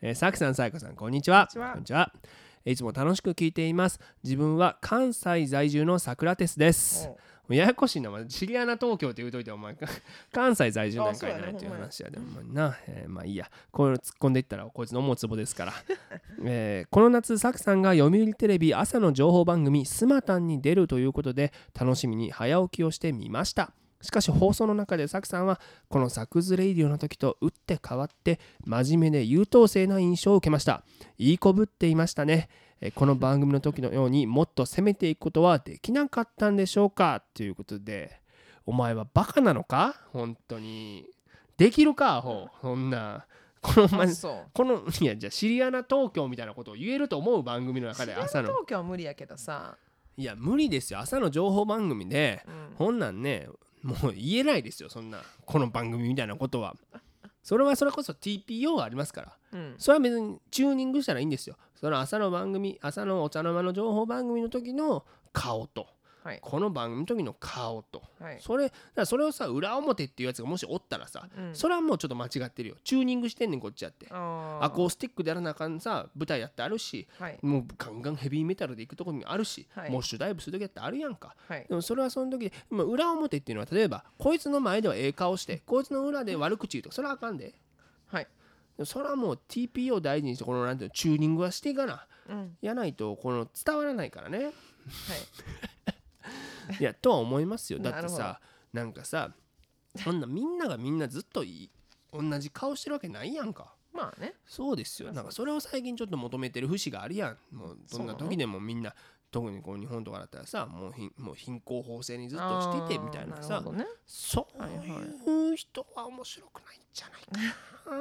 [SPEAKER 1] えー、さきさんさやかさんこんにちは。
[SPEAKER 2] こんにちは。
[SPEAKER 1] こんにちは。えーいつも楽しく聞いています。自分は関西在住のサクラテスです。
[SPEAKER 2] お
[SPEAKER 1] ややこしいな、まあシリアナ東京って言うといて、お前、関西在住なんかいないっていう話やで、もな、えーまあいいや、こういうの突っ込んでいったら、こいつの思うツボですから。えーこの夏、サクさんが読売テレビ朝の情報番組、スマタンに出るということで、楽しみに早起きをしてみました。しかし放送の中でサクさんはこのサクズレイディオの時と打って変わって真面目で優等生な印象を受けました。いい子ぶっていましたね。えーこの番組の時のようにもっと攻めていくことはできなかったんでしょうか？ということでお前はバカなのか？本当に。できるか？アホ。そんな。このま。このいやじゃあシリアナ東京みたいなことを言えると思う番組の中で朝の。
[SPEAKER 2] 東京は無理やけどさ。
[SPEAKER 1] いや無理ですよ。朝の情報番組で。
[SPEAKER 2] うん。
[SPEAKER 1] こんなんねもう言えないですよそんな。この番組みたいなことはそれはそれこそ TPO がありますから。
[SPEAKER 2] うん。
[SPEAKER 1] それは別にチューニングしたらいいんですよ。その朝の番組朝のお茶の間の情報番組の時の顔と
[SPEAKER 2] はい。
[SPEAKER 1] この番組の時の顔と
[SPEAKER 2] はい。
[SPEAKER 1] それだからそれをさ裏表っていうやつがもしおったらさ、
[SPEAKER 2] うん
[SPEAKER 1] それはもうちょっと間違ってるよチューニングしてんねんこっちやって
[SPEAKER 2] あ
[SPEAKER 1] アコースティックでやらなあかんさ舞台やってあるし
[SPEAKER 2] はい。
[SPEAKER 1] もうガンガンヘビーメタルで行くとこにあるし、
[SPEAKER 2] はい
[SPEAKER 1] もう主ダイブする時だってあるやんか
[SPEAKER 2] はい。
[SPEAKER 1] でもそれはその時で、まあ、裏表っていうのは例えばこいつの前ではええ顔してこいつの裏で悪口言うとかそれはあかんで
[SPEAKER 2] はい。
[SPEAKER 1] それはもう TPO を大事にしてこのなんていうのチューニングはしていかな
[SPEAKER 2] うん。
[SPEAKER 1] やないとこの伝わらないからね
[SPEAKER 2] はい。
[SPEAKER 1] いやとは思いますよ。だってさなんかさそんなみんながみんなずっといい同じ顔してるわけないやんか。
[SPEAKER 2] まあね。
[SPEAKER 1] そうですよ。なんかそれを最近ちょっと求めてる節があるやん。もうどんな時でもみんな特にこう日本とかだったらさもうひんもう貧困法制にずっとしててみたいなさ
[SPEAKER 2] ね。
[SPEAKER 1] そう
[SPEAKER 2] はいはい
[SPEAKER 1] いう人は面白くないんじゃないかな。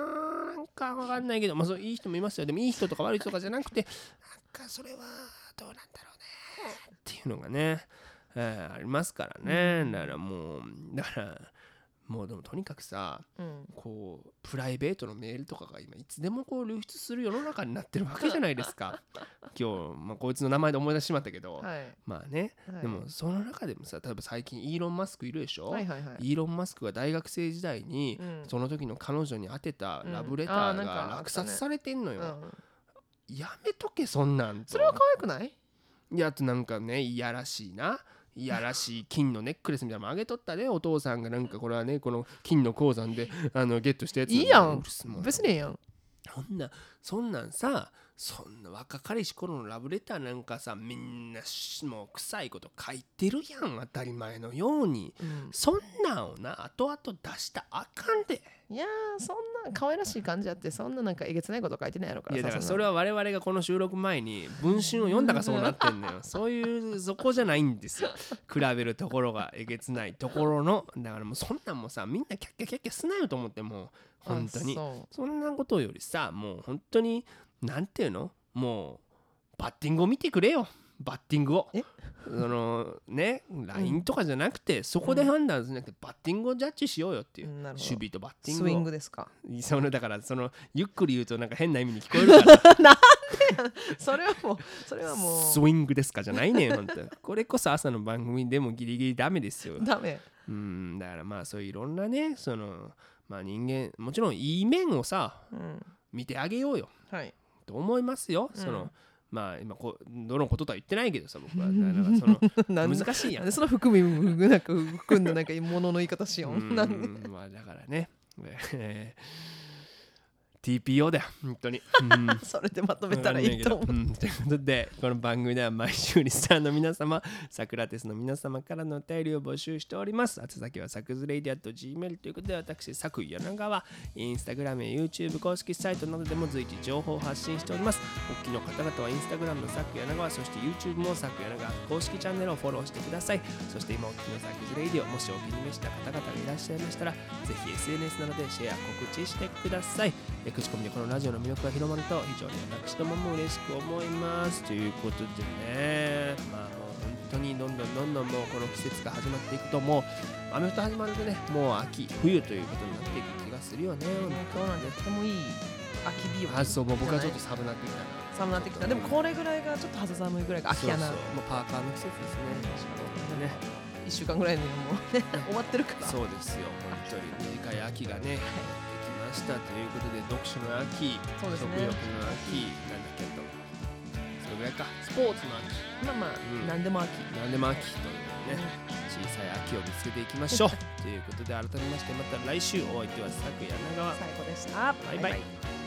[SPEAKER 1] なんかわかんないけどまあそういい人もいますよ。でもいい人とか悪い人とかじゃなくてなんかそれはどうなんだろうね。っていうのがね、えーありますからね。だからもうだからもうでもとにかくさ
[SPEAKER 2] うん。
[SPEAKER 1] こうプライベートのメールとかが今いつでもこう流出する世の中になってるわけじゃないですか。今日、まあ、こいつの名前で思い出してしまったけど、
[SPEAKER 2] はい。
[SPEAKER 1] まあね、
[SPEAKER 2] はい
[SPEAKER 1] でもその中でもさ例えば最近イーロン・マスクいるでしょ、
[SPEAKER 2] はいはいはい。
[SPEAKER 1] イーロン・マスクが大学生時代に、
[SPEAKER 2] うん。
[SPEAKER 1] その時の彼女に宛てたラブレターが落札されてんのよ、
[SPEAKER 2] うん。
[SPEAKER 1] やめとけそんなんと。
[SPEAKER 2] それは可愛くない？
[SPEAKER 1] いやあとなんかねいやらしいないやらしい金のネックレスみたいなのもあげとったでお父さんが。なんかこれはねこの金の鉱山であのゲットしたやつ
[SPEAKER 2] いいやん。別にええやん。
[SPEAKER 1] そんなそんなんさそんな若かりし頃のラブレターなんかさみんなしもう臭いこと書いてるやん当たり前のように。
[SPEAKER 2] うん。
[SPEAKER 1] そんなんをな後々出したらあかんで。
[SPEAKER 2] いやーそんな可愛らしい感じあってそんななんかえげつないこと書いてないやろか
[SPEAKER 1] いやだからそれは我々がこの収録前に文春を読んだからそうなってんのよ。そういうそこじゃないんですよ。比べるところがえげつないところの。だからもうそんなんもさみんなキャッキャキャッキャすなよと思ってもう本当に。
[SPEAKER 2] そ
[SPEAKER 1] んなことよりさもう本当になんていうの？もうバッティングを見てくれよ。バッティングを。
[SPEAKER 2] え？
[SPEAKER 1] そのね LINE とかじゃなくて、そこで判断するんじゃなくてバッティングをジャッジしようよっていう、
[SPEAKER 2] うんなるほど。
[SPEAKER 1] 守備とバッティン
[SPEAKER 2] ス
[SPEAKER 1] グを。
[SPEAKER 2] イングですか？
[SPEAKER 1] そのだからそのゆっくり言うとなんか変な意味に聞こえるから。
[SPEAKER 2] それはもうそれはも
[SPEAKER 1] スイングですかじゃないねん本当。これこそ朝の番組でもギリギリダメですよ。
[SPEAKER 2] うダメ。
[SPEAKER 1] うんだからまあそういういろんなねそのまあ人間もちろんいい面をさ
[SPEAKER 2] うん。
[SPEAKER 1] 見てあげようよ。
[SPEAKER 2] はい
[SPEAKER 1] と思いますよ、
[SPEAKER 2] うん。
[SPEAKER 1] そのまあ今こうどのこととは言ってないけどさ僕は。なんかその難しいやん。
[SPEAKER 2] その含みなんか含んだなんか物の言い方しよ
[SPEAKER 1] う。
[SPEAKER 2] うな
[SPEAKER 1] んまあだからね、えー TPO だよ。本当に、うん。
[SPEAKER 2] それでまとめたらいいと思う。
[SPEAKER 1] うん。ということでこの番組では毎週リスナーの皆様サクラテスの皆様からのお便りを募集しております。宛先はサクズレイディアット Gmail ということで私サク柳川インスタグラムや YouTube 公式サイトなどでも随時情報を発信しております。お聞きの方々はインスタグラムのサク柳川そして YouTube もサク柳川公式チャンネルをフォローしてください。そして今お聞きのサクズレイディオもしお気に召した方々がいらっしゃいましたらぜひ SNS などでシェア告知してください。え口コミでこのラジオの魅力が広まると非常に私どもも嬉しく思いますということでねまあもう本当にどんどんどんどんもうこの季節が始まっていくともう。雨と始まるとねもう秋冬ということになっていく気がするよね。
[SPEAKER 2] 今日なんでとてもいい秋日和
[SPEAKER 1] あそうもう僕はちょっと寒なってきたな
[SPEAKER 2] 寒なってきたでもこれぐらい。がちょっと肌寒いぐらいが秋やな
[SPEAKER 1] そうそうもうパーカーの季節ですねね
[SPEAKER 2] 1週間ぐらい。にはもうね終わってるから。
[SPEAKER 1] そうですよ。本当に短い秋がねできましたということで読書の秋
[SPEAKER 2] そうですね。
[SPEAKER 1] 食欲の秋なんだけどそれぐらいか。スポーツの秋。
[SPEAKER 2] まあまあ、
[SPEAKER 1] うん。
[SPEAKER 2] 何でも秋。
[SPEAKER 1] 何でも秋というね小さい秋を見つけていきましょう。ということで改めましてまた来週お相手は佐久柳川。
[SPEAKER 2] 最高でした。
[SPEAKER 1] バイバイ